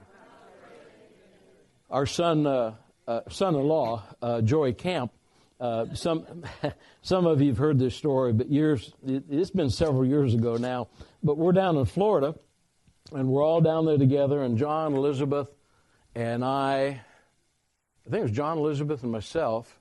Our son, uh, uh, son-in-law, uh, Joey Camp, uh, some some of you have heard this story, but years it, it's been several years ago now. But we're down in Florida, and we're all down there together. And John, Elizabeth, and I, I think it was John Elizabeth and myself,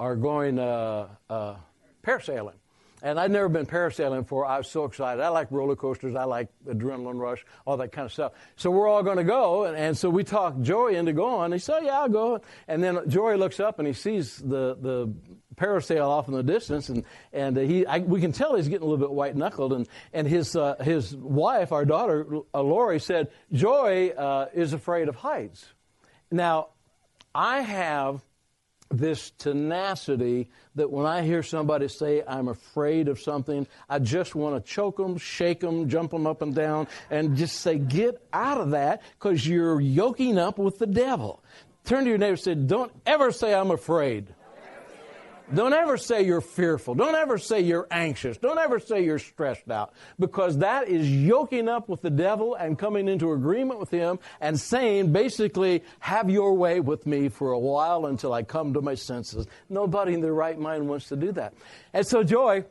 are going uh, uh, parasailing. And I'd never been parasailing before. I was so excited. I like roller coasters. I like adrenaline rush, all that kind of stuff. So we're all going to go. And, and, so we talked Joey into going. He said, yeah, I'll go. And then Joey looks up and he sees the, the parasail off in the distance, and and he I, we can tell he's getting a little bit white knuckled, and and his uh, his wife, our daughter uh, Lori, said Joey uh, is afraid of heights. Now, I have this tenacity that when I hear somebody say I'm afraid of something, I just want to choke them, shake them, jump them up and down, and just say, get out of that because you're yoking up with the devil. Turn to your neighbor and say, don't ever say I'm afraid. Don't ever say you're fearful. Don't ever say you're anxious. Don't ever say you're stressed out because that is yoking up with the devil and coming into agreement with him and saying basically, have your way with me for a while until I come to my senses. Nobody in their right mind wants to do that. And so Joey,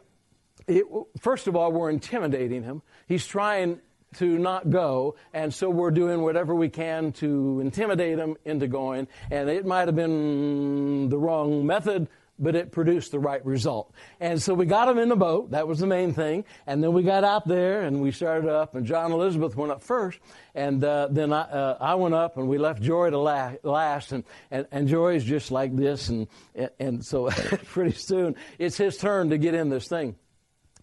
it, first of all, we're intimidating him. He's trying to not go, and so we're doing whatever we can to intimidate him into going. And it might have been the wrong method but it produced the right result. And so we got him in the boat. That was the main thing. And then we got out there and we started up, and John Elizabeth went up first. And uh, then I, uh, I went up, and we left Joey to la- last. And, and, and Joey's just like this. And, and so pretty soon it's his turn to get in this thing.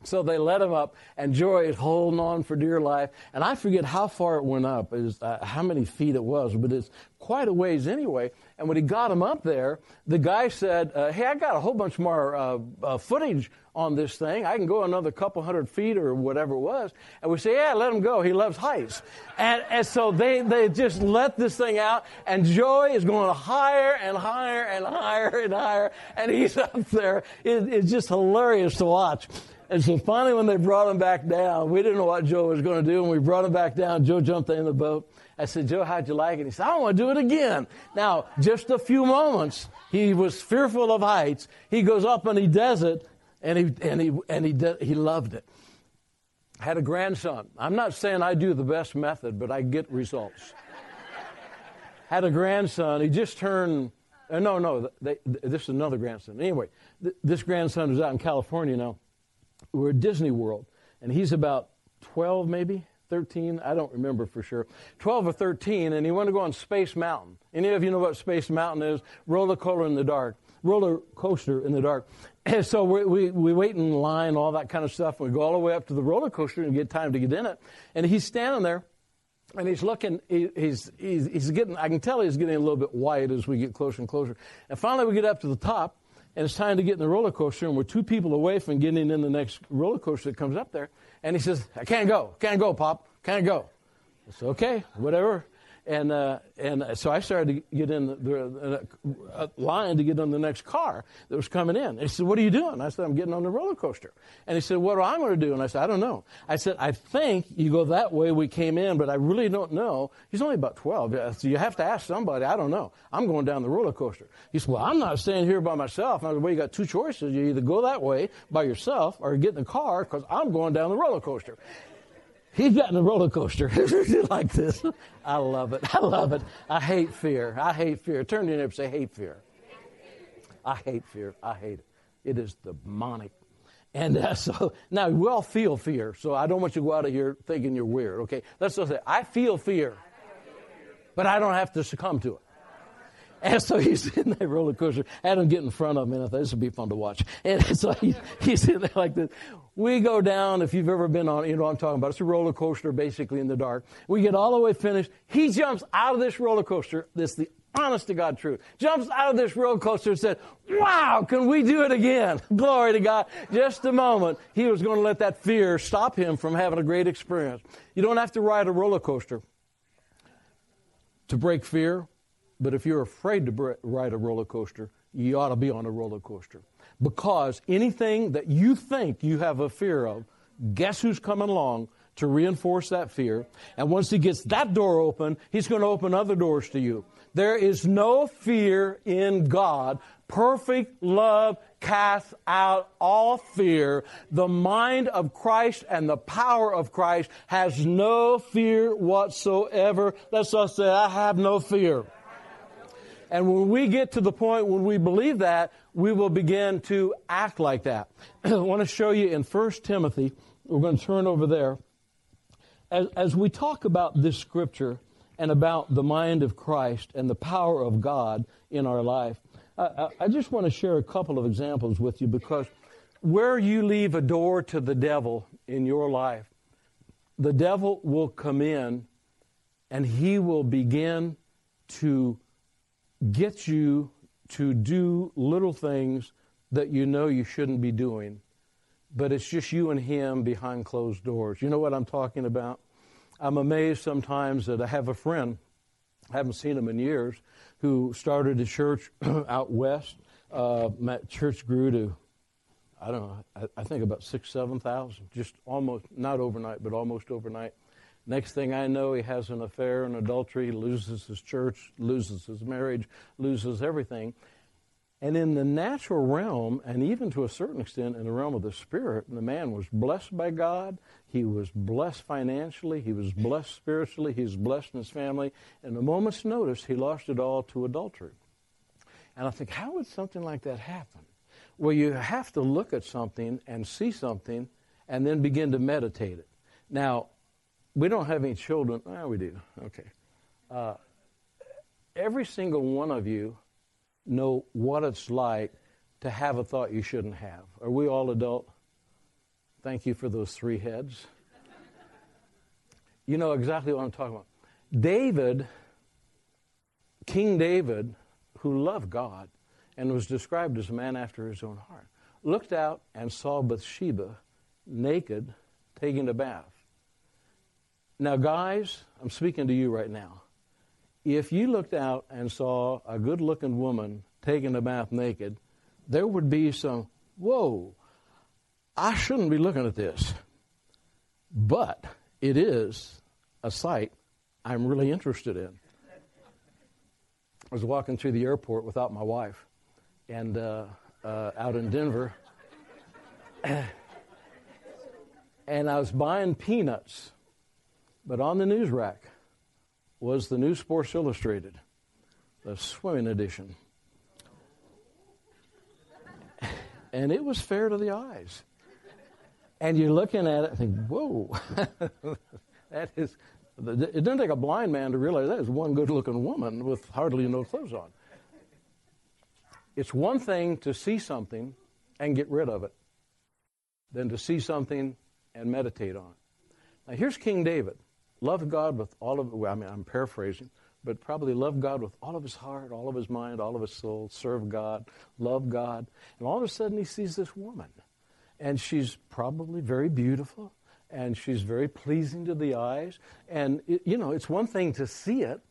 So they let him up, and Joey is holding on for dear life. And I forget how far it went up, is uh, how many feet it was, but it's quite a ways anyway. And when he got him up there, the guy said, uh, "Hey, I got a whole bunch more uh, uh, footage on this thing. I can go another couple hundred feet or whatever it was." And we say, "Yeah, let him go. He loves heights." And, and so they they just let this thing out, and Joey is going higher and higher and higher and higher, and he's up there. It, it's just hilarious to watch. And so finally, when they brought him back down, we didn't know what Joe was going to do. And we brought him back down. Joe jumped in the boat. I said, Joe, how'd you like it? He said, I want to do it again. Now, just a few moments, he was fearful of heights. He goes up and he does it, and he, and he, and he, he loved it. Had a grandson. I'm not saying I do the best method, but I get results. had a grandson. He just turned. Uh, no, no, they, this is another grandson. Anyway, th- this grandson is out in California now. We're at Disney World, and he's about 12, maybe 13. I don't remember for sure. 12 or 13, and he wanted to go on Space Mountain. Any of you know what Space Mountain is? Roller coaster in the dark. Roller coaster in the dark. And so we, we, we wait in line, all that kind of stuff. and We go all the way up to the roller coaster and get time to get in it. And he's standing there and he's looking, he, he's, he's, he's getting, I can tell he's getting a little bit white as we get closer and closer. And finally we get up to the top, and it's time to get in the roller coaster, and we're two people away from getting in the next roller coaster that comes up there. And he says, I can't go, can't go, Pop, can't go. I It's okay, whatever. And, uh, and so I started to get in the, the uh, line to get on the next car that was coming in. He said, What are you doing? I said, I'm getting on the roller coaster. And he said, What am I going to do? And I said, I don't know. I said, I think you go that way we came in, but I really don't know. He's only about 12. So you have to ask somebody. I don't know. I'm going down the roller coaster. He said, Well, I'm not staying here by myself. And I said, Well, you got two choices. You either go that way by yourself or get in the car because I'm going down the roller coaster. He's got in a roller coaster like this. I love it. I love it. I hate fear. I hate fear. Turn to your neighbor and say, hate fear. I hate fear. I hate it. It is demonic. And uh, so now we all feel fear. So I don't want you to go out of here thinking you're weird. Okay, let's just say I feel fear, but I don't have to succumb to it. And so he's in that roller coaster. I had him get in front of me, and I thought this would be fun to watch. And so he, he's in there like this. We go down, if you've ever been on, you know what I'm talking about. It's a roller coaster basically in the dark. We get all the way finished. He jumps out of this roller coaster. This is the honest to God truth. Jumps out of this roller coaster and said, Wow, can we do it again? Glory to God. Just a moment. He was going to let that fear stop him from having a great experience. You don't have to ride a roller coaster to break fear. But if you're afraid to ride a roller coaster, you ought to be on a roller coaster. Because anything that you think you have a fear of, guess who's coming along to reinforce that fear? And once he gets that door open, he's going to open other doors to you. There is no fear in God. Perfect love casts out all fear. The mind of Christ and the power of Christ has no fear whatsoever. Let's all say, I have no fear. And when we get to the point when we believe that, we will begin to act like that. I want to show you in 1 Timothy, we're going to turn over there. As, as we talk about this scripture and about the mind of Christ and the power of God in our life, I, I just want to share a couple of examples with you because where you leave a door to the devil in your life, the devil will come in and he will begin to gets you to do little things that you know you shouldn't be doing, but it's just you and him behind closed doors. You know what I'm talking about? I'm amazed sometimes that I have a friend, I haven't seen him in years, who started a church out west. Uh, church grew to, I don't know, I, I think about six, 7,000, just almost, not overnight, but almost overnight. Next thing I know, he has an affair and adultery, loses his church, loses his marriage, loses everything. And in the natural realm, and even to a certain extent in the realm of the spirit, the man was blessed by God. He was blessed financially. He was blessed spiritually. He was blessed in his family. In a moment's notice, he lost it all to adultery. And I think, how would something like that happen? Well, you have to look at something and see something and then begin to meditate it. Now, we don't have any children. Ah, we do. Okay. Uh, every single one of you know what it's like to have a thought you shouldn't have. Are we all adult? Thank you for those three heads. you know exactly what I'm talking about. David, King David, who loved God and was described as a man after his own heart, looked out and saw Bathsheba naked taking a bath. Now, guys, I'm speaking to you right now. If you looked out and saw a good looking woman taking a bath naked, there would be some, whoa, I shouldn't be looking at this. But it is a sight I'm really interested in. I was walking through the airport without my wife and uh, uh, out in Denver. and I was buying peanuts but on the news rack was the new Sports Illustrated. the swimming edition. And it was fair to the eyes. And you're looking at it and think, whoa, that is, it doesn't take a blind man to realize that is one good looking woman with hardly no clothes on. It's one thing to see something and get rid of it than to see something and meditate on it. Now, here's King David. Loved God with all of, well, I mean, I'm paraphrasing, but probably love God with all of his heart, all of his mind, all of his soul, serve God, love God. And all of a sudden he sees this woman. And she's probably very beautiful, and she's very pleasing to the eyes. And, it, you know, it's one thing to see it,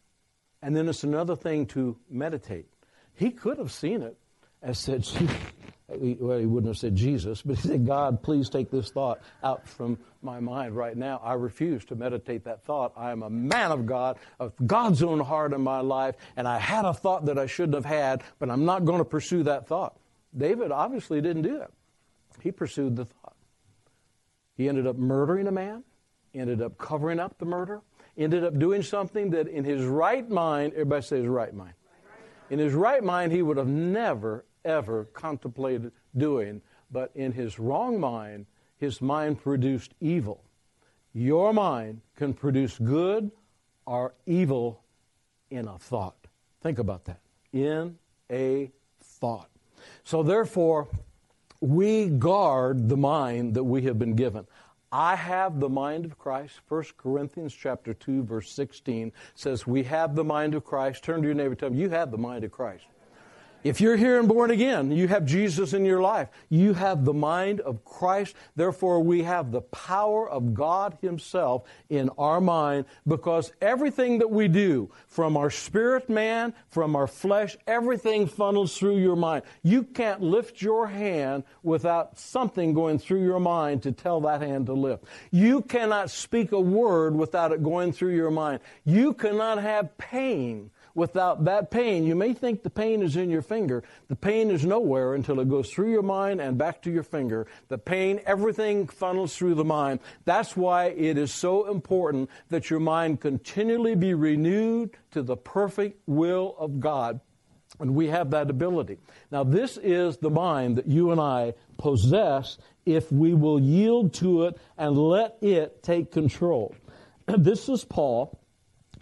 and then it's another thing to meditate. He could have seen it as said, well, he wouldn't have said Jesus, but he said, God, please take this thought out from my mind right now. I refuse to meditate that thought. I am a man of God, of God's own heart in my life, and I had a thought that I shouldn't have had, but I'm not going to pursue that thought. David obviously didn't do that. He pursued the thought. He ended up murdering a man, ended up covering up the murder, ended up doing something that in his right mind, everybody says right mind. In his right mind, he would have never, ever contemplated doing, but in his wrong mind, his mind produced evil. Your mind can produce good or evil in a thought. Think about that. In a thought. So, therefore, we guard the mind that we have been given. I have the mind of Christ. 1 Corinthians chapter 2 verse 16 says we have the mind of Christ. Turn to your neighbor tell him you have the mind of Christ. If you're here and born again, you have Jesus in your life. You have the mind of Christ. Therefore, we have the power of God Himself in our mind because everything that we do, from our spirit man, from our flesh, everything funnels through your mind. You can't lift your hand without something going through your mind to tell that hand to lift. You cannot speak a word without it going through your mind. You cannot have pain without that pain. You may think the pain is in your finger. The pain is nowhere until it goes through your mind and back to your finger. The pain, everything funnels through the mind. That's why it is so important that your mind continually be renewed to the perfect will of God. And we have that ability. Now, this is the mind that you and I possess if we will yield to it and let it take control. this is Paul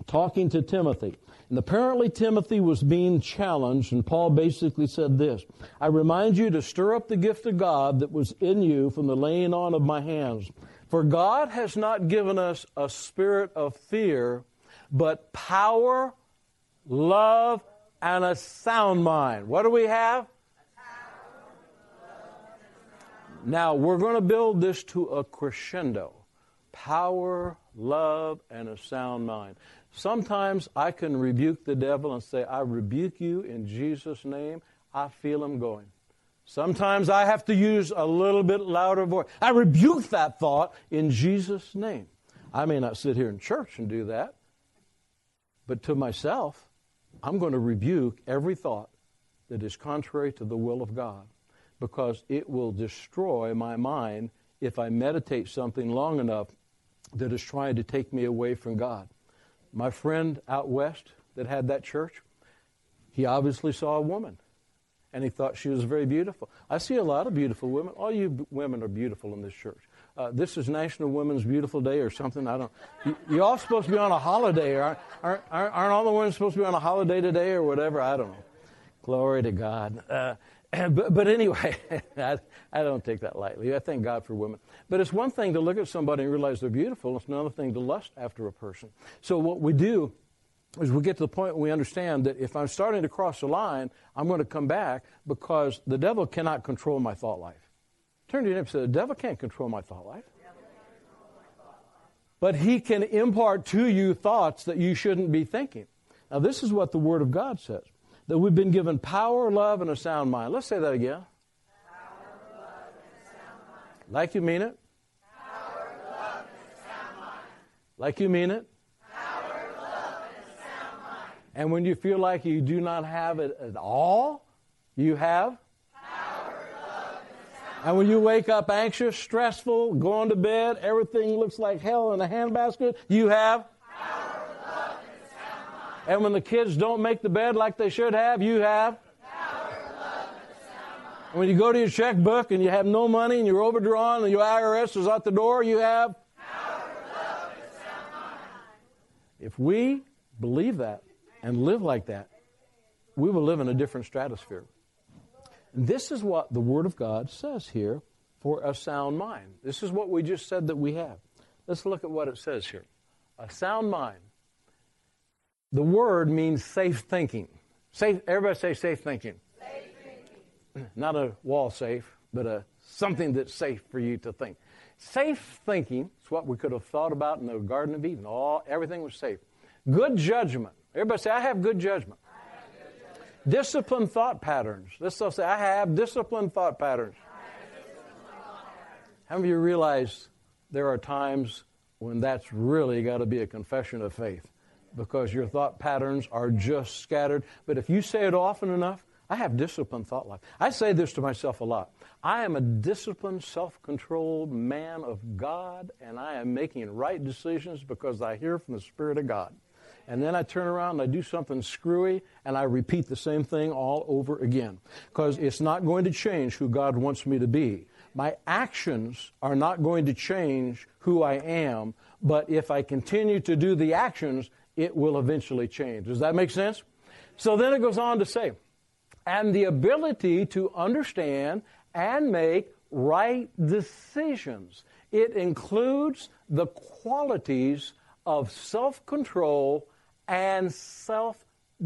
talking to Timothy. And apparently Timothy was being challenged, and Paul basically said this I remind you to stir up the gift of God that was in you from the laying on of my hands. For God has not given us a spirit of fear, but power, love, and a sound mind. What do we have? Now, we're going to build this to a crescendo power, love, and a sound mind. Sometimes I can rebuke the devil and say, I rebuke you in Jesus' name. I feel him going. Sometimes I have to use a little bit louder voice. I rebuke that thought in Jesus' name. I may not sit here in church and do that, but to myself, I'm going to rebuke every thought that is contrary to the will of God because it will destroy my mind if I meditate something long enough that is trying to take me away from God. My friend out west that had that church, he obviously saw a woman and he thought she was very beautiful. I see a lot of beautiful women. All you b- women are beautiful in this church. Uh, this is National Women's Beautiful Day or something. I don't. You, you all supposed to be on a holiday, aren't, aren't, aren't all the women supposed to be on a holiday today or whatever? I don't know. Glory to God. Uh, but, but anyway, I, I don't take that lightly. I thank God for women. But it's one thing to look at somebody and realize they're beautiful. It's another thing to lust after a person. So what we do is we get to the point where we understand that if I'm starting to cross the line, I'm going to come back because the devil cannot control my thought life. Turn to your neighbor and say, the devil can't control my thought life. But he can impart to you thoughts that you shouldn't be thinking. Now, this is what the Word of God says that we've been given power, love, and a sound mind. Let's say that again. Like you mean it. Like you mean it. And, and when you feel like you do not have it at all, you have. And when you wake up anxious, stressful, going to bed, everything looks like hell in a handbasket, you have. And when the kids don't make the bed like they should have, you have. Power love. When you go to your checkbook and you have no money and you're overdrawn and your IRS is out the door, you have. If we believe that and live like that, we will live in a different stratosphere. This is what the Word of God says here for a sound mind. This is what we just said that we have. Let's look at what it says here. A sound mind. The word means safe thinking. Safe, everybody say safe thinking. Safe thinking. Not a wall safe, but a something that's safe for you to think. Safe thinking is what we could have thought about in the Garden of Eden. All everything was safe. Good judgment. Everybody say, I have good judgment. Have good judgment. Disciplined thought patterns. Let's all say, I have disciplined thought patterns. How many of you realize there are times when that's really got to be a confession of faith? Because your thought patterns are just scattered. But if you say it often enough, I have disciplined thought life. I say this to myself a lot. I am a disciplined, self controlled man of God, and I am making right decisions because I hear from the Spirit of God and then I turn around and I do something screwy and I repeat the same thing all over again. Because it's not going to change who God wants me to be. My actions are not going to change who I am, but if I continue to do the actions, it will eventually change. Does that make sense? So then it goes on to say, and the ability to understand and make right decisions. It includes the qualities of self control and self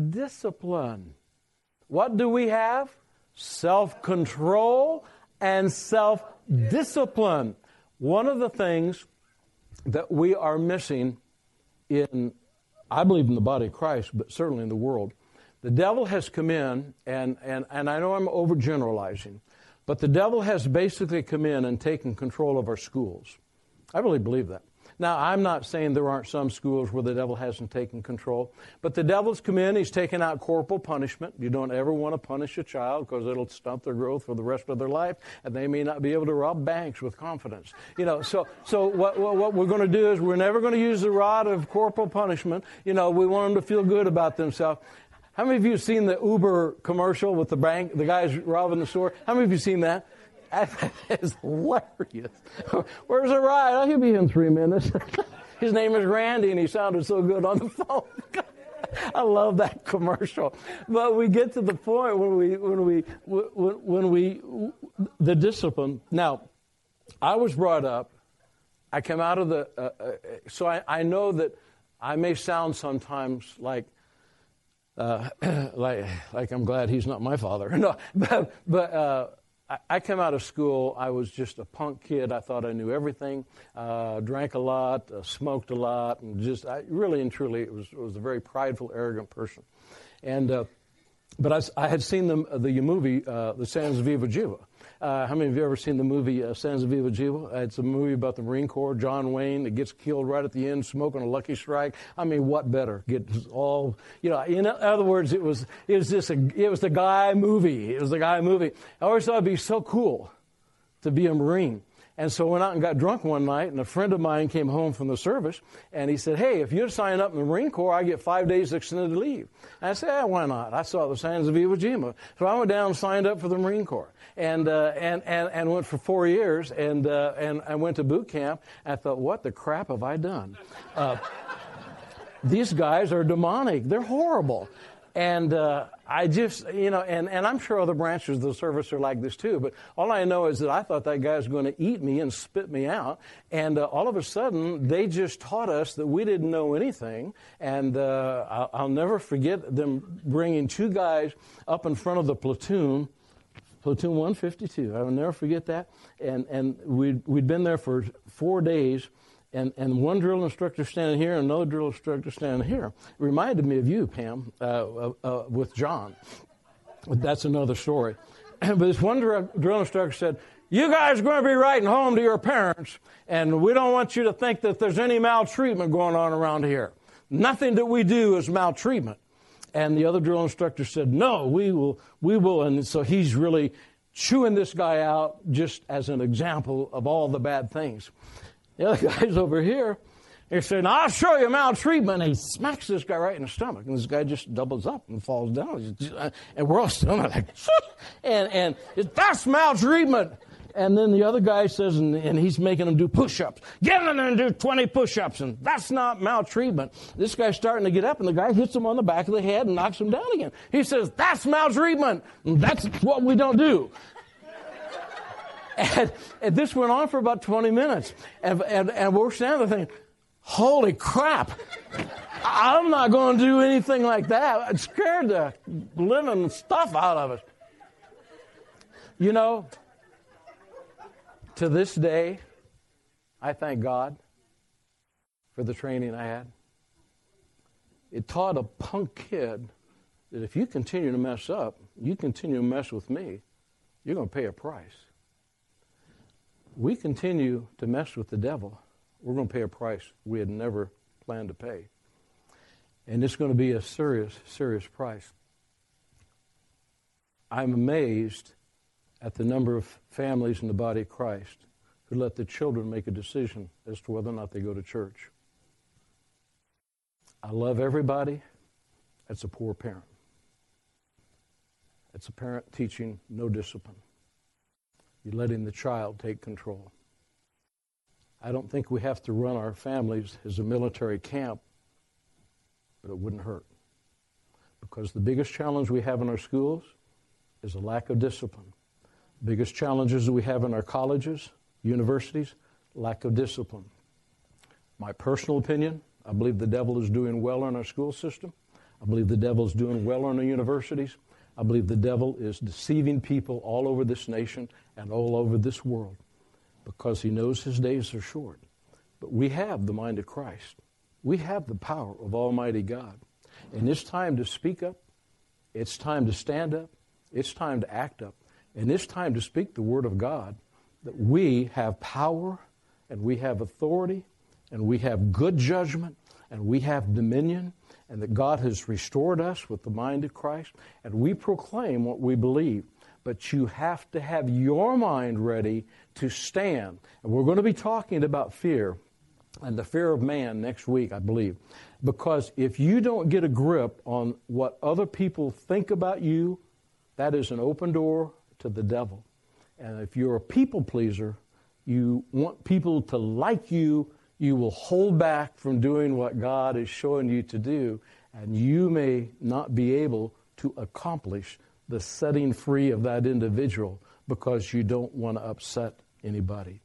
discipline. What do we have? Self control and self discipline. One of the things that we are missing in, I believe, in the body of Christ, but certainly in the world, the devil has come in, and, and, and I know I'm overgeneralizing, but the devil has basically come in and taken control of our schools. I really believe that. Now, I'm not saying there aren't some schools where the devil hasn't taken control, but the devil's come in, he's taken out corporal punishment. You don't ever want to punish a child because it'll stunt their growth for the rest of their life, and they may not be able to rob banks with confidence. You know, so, so what, what, what we're going to do is we're never going to use the rod of corporal punishment. You know, we want them to feel good about themselves. How many of you have seen the Uber commercial with the bank, the guys robbing the store? How many of you have seen that? That is hilarious. Where's the ride? Oh, he'll be in three minutes. His name is Randy, and he sounded so good on the phone. I love that commercial. But we get to the point when we when we when, we the discipline. Now, I was brought up. I came out of the uh, uh, so I, I know that I may sound sometimes like uh, like like I'm glad he's not my father. No, but but. I came out of school, I was just a punk kid. I thought I knew everything, uh, drank a lot, uh, smoked a lot, and just, I really and truly was, was a very prideful, arrogant person. And, uh, but I, I, had seen the, the movie, uh, The Sands of Iwo Jima. Uh, how many of you ever seen the movie uh, Sands of Iwo Jima? Uh, it's a movie about the Marine Corps, John Wayne, that gets killed right at the end, smoking a Lucky Strike. I mean, what better? Get all, you know. In other words, it was it was just a it was the guy movie. It was the guy movie. I always thought it'd be so cool to be a Marine. And so I went out and got drunk one night, and a friend of mine came home from the service, and he said, Hey, if you'd sign up in the Marine Corps, I get five days extended leave. And I said, yeah, why not? I saw the Sands of Iwo Jima. So I went down and signed up for the Marine Corps, and, uh, and, and, and went for four years, and, uh, and I went to boot camp. I thought, what the crap have I done? Uh, these guys are demonic. They're horrible. And uh, I just, you know, and, and I'm sure other branches of the service are like this too, but all I know is that I thought that guy was going to eat me and spit me out. And uh, all of a sudden, they just taught us that we didn't know anything. And uh, I'll, I'll never forget them bringing two guys up in front of the platoon platoon 152. I will never forget that. And and we'd we'd been there for four days, and, and one drill instructor standing here and another drill instructor standing here. It reminded me of you, Pam, uh, uh, with John. That's another story. but this one drill, drill instructor said, You guys are going to be writing home to your parents, and we don't want you to think that there's any maltreatment going on around here. Nothing that we do is maltreatment. And the other drill instructor said, No, we will, we will. And so he's really chewing this guy out just as an example of all the bad things. The other guy's over here, He said, I'll show you maltreatment. And he smacks this guy right in the stomach. And this guy just doubles up and falls down. Uh, and we're all still like, and, and that's maltreatment. And then the other guy says, and, and he's making him do push ups. Get in there and do 20 push ups. And that's not maltreatment. This guy's starting to get up, and the guy hits him on the back of the head and knocks him down again. He says, That's maltreatment. And that's what we don't do. And, and, this went on for about 20 minutes. And, and, and we're standing there thinking, Holy crap. I'm not going to do anything like that. It scared the living stuff out of us. You know, to this day, I thank God for the training I had. It taught a punk kid that if you continue to mess up, you continue to mess with me, you're going to pay a price. We continue to mess with the devil, we're going to pay a price we had never planned to pay. And it's going to be a serious, serious price. I'm amazed at the number of families in the body of Christ who let the children make a decision as to whether or not they go to church. I love everybody. That's a poor parent. It's a parent teaching no discipline. You're letting the child take control. I don't think we have to run our families as a military camp, but it wouldn't hurt. Because the biggest challenge we have in our schools is a lack of discipline. Biggest challenges we have in our colleges, universities, lack of discipline. My personal opinion, I believe the devil is doing well in our school system. I believe the devil is doing well in our universities. I believe the devil is deceiving people all over this nation and all over this world because he knows his days are short. But we have the mind of Christ. We have the power of Almighty God. And it's time to speak up. It's time to stand up. It's time to act up. And it's time to speak the Word of God that we have power and we have authority and we have good judgment and we have dominion and that God has restored us with the mind of Christ and we proclaim what we believe. But you have to have your mind ready to stand. And we're going to be talking about fear and the fear of man next week, I believe. Because if you don't get a grip on what other people think about you, that is an open door to the devil. And if you're a people pleaser, you want people to like you, you will hold back from doing what God is showing you to do, and you may not be able to accomplish the setting free of that individual because you don't want to upset anybody.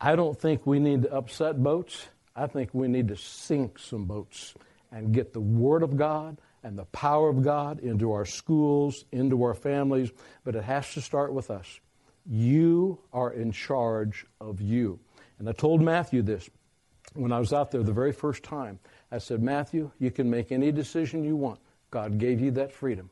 I don't think we need to upset boats. I think we need to sink some boats and get the Word of God and the power of God into our schools, into our families, but it has to start with us. You are in charge of you. And I told Matthew this when I was out there the very first time. I said, Matthew, you can make any decision you want. God gave you that freedom.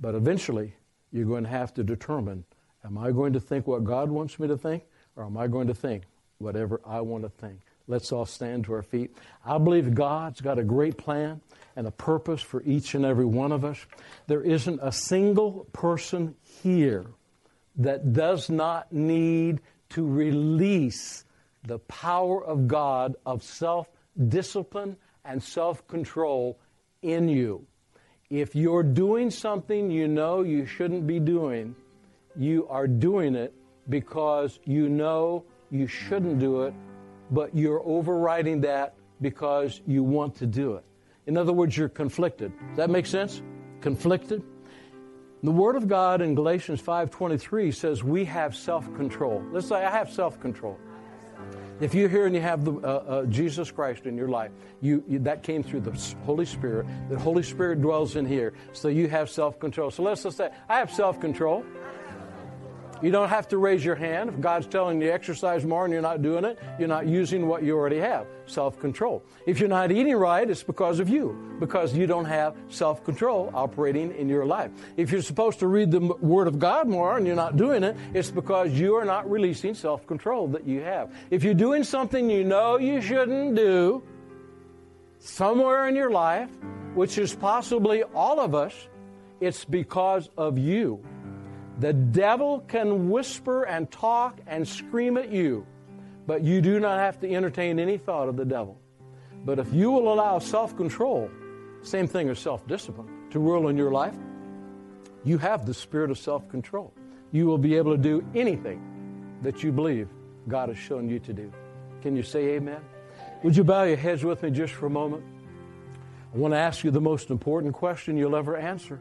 But eventually, you're going to have to determine am I going to think what God wants me to think, or am I going to think whatever I want to think? Let's all stand to our feet. I believe God's got a great plan and a purpose for each and every one of us. There isn't a single person here that does not need to release the power of God of self discipline and self control in you. If you're doing something you know you shouldn't be doing, you are doing it because you know you shouldn't do it but you're overriding that because you want to do it. In other words, you're conflicted. Does that make sense? Conflicted? The Word of God in Galatians 5.23 says we have self-control. Let's say I have self-control. If you're here and you have the, uh, uh, Jesus Christ in your life, you, you, that came through the Holy Spirit. The Holy Spirit dwells in here, so you have self-control. So let's just say I have self-control. You don't have to raise your hand. If God's telling you to exercise more and you're not doing it, you're not using what you already have self control. If you're not eating right, it's because of you, because you don't have self control operating in your life. If you're supposed to read the Word of God more and you're not doing it, it's because you are not releasing self control that you have. If you're doing something you know you shouldn't do somewhere in your life, which is possibly all of us, it's because of you. The devil can whisper and talk and scream at you, but you do not have to entertain any thought of the devil. But if you will allow self control, same thing as self discipline, to rule in your life, you have the spirit of self control. You will be able to do anything that you believe God has shown you to do. Can you say amen? Would you bow your heads with me just for a moment? I want to ask you the most important question you'll ever answer.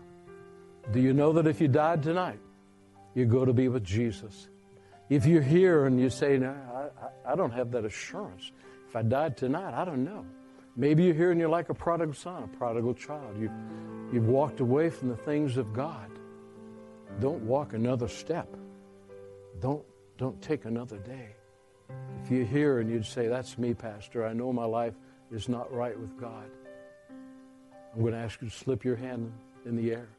Do you know that if you died tonight, you go to be with Jesus? If you're here and you say, no, I, I don't have that assurance. If I died tonight, I don't know. Maybe you're here and you're like a prodigal son, a prodigal child. You've, you've walked away from the things of God. Don't walk another step. Don't, don't take another day. If you're here and you'd say, That's me, Pastor, I know my life is not right with God, I'm going to ask you to slip your hand in the air.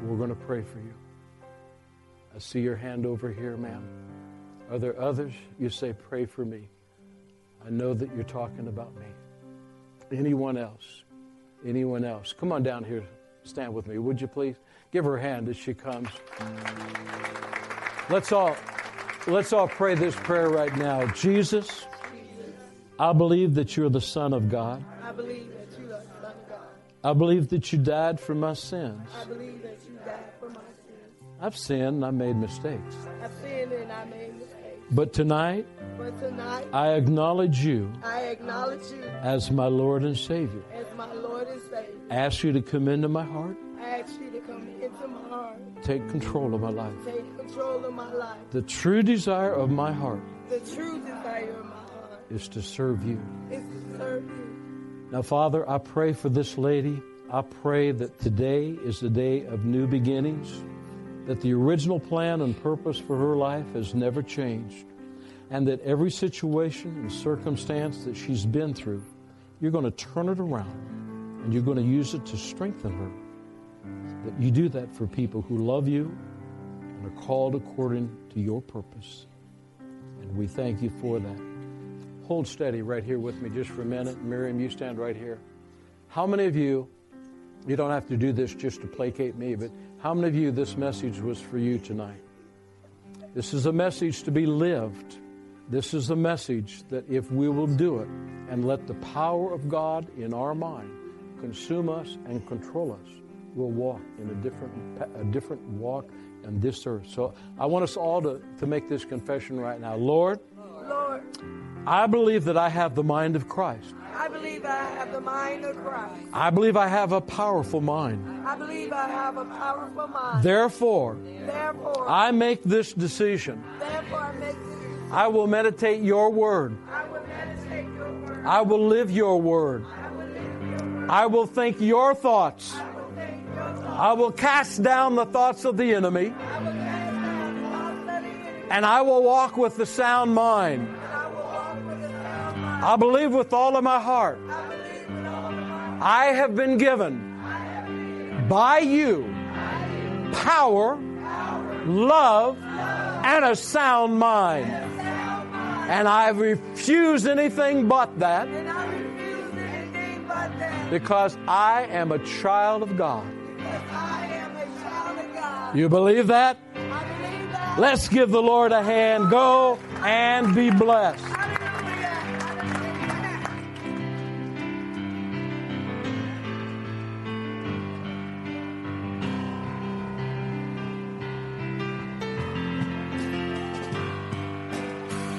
We're going to pray for you. I see your hand over here, ma'am. Are there others? You say, Pray for me. I know that you're talking about me. Anyone else? Anyone else? Come on down here. Stand with me, would you please? Give her a hand as she comes. Let's all let's all pray this prayer right now. Jesus, I believe that you're the Son of God.
I believe that you are the Son of God.
I believe that you died for my sins.
I believe that you died for my sins.
I've sinned I made mistakes.
I've sinned and I made mistakes.
But tonight,
But tonight,
I acknowledge you
I acknowledge you
as my Lord and Savior.
as my Lord and Savior.
Ask you to come into my heart,
I ask you to come into my heart,
take control of my life.
take control of my life.
The true desire of my heart
The true desire of my heart
is to serve you.
is to serve you.
Now, Father, I pray for this lady. I pray that today is the day of new beginnings, that the original plan and purpose for her life has never changed, and that every situation and circumstance that she's been through, you're going to turn it around and you're going to use it to strengthen her. That you do that for people who love you and are called according to your purpose. And we thank you for that. Hold steady right here with me just for a minute. Miriam, you stand right here. How many of you, you don't have to do this just to placate me, but how many of you this message was for you tonight? This is a message to be lived. This is a message that if we will do it and let the power of God in our mind consume us and control us, we'll walk in a different, a different walk on this earth. So I want us all to, to make this confession right now. Lord,
Lord,
I believe that I have the mind of Christ.
I believe I have the mind of Christ.
I believe I have a powerful mind.
I believe I have a powerful mind.
Therefore,
Therefore,
I make this decision.
therefore I make this.
I will meditate your word.
I will meditate your word.
I will live your word.
I will live your word.
I will think your thoughts.
I will think your thoughts.
I will cast down the thoughts of the enemy.
I will cast down the thoughts of the enemy.
And I will walk with the sound mind.
I
believe with all of my heart.
I believe with all of my heart.
I have been given by you power, love, and a sound mind. And I refuse anything but that
And I refuse anything but that.
because I am a child of God.
Because I am a child of God.
You believe that?
I believe that.
Let's give the Lord a hand. Go and be blessed.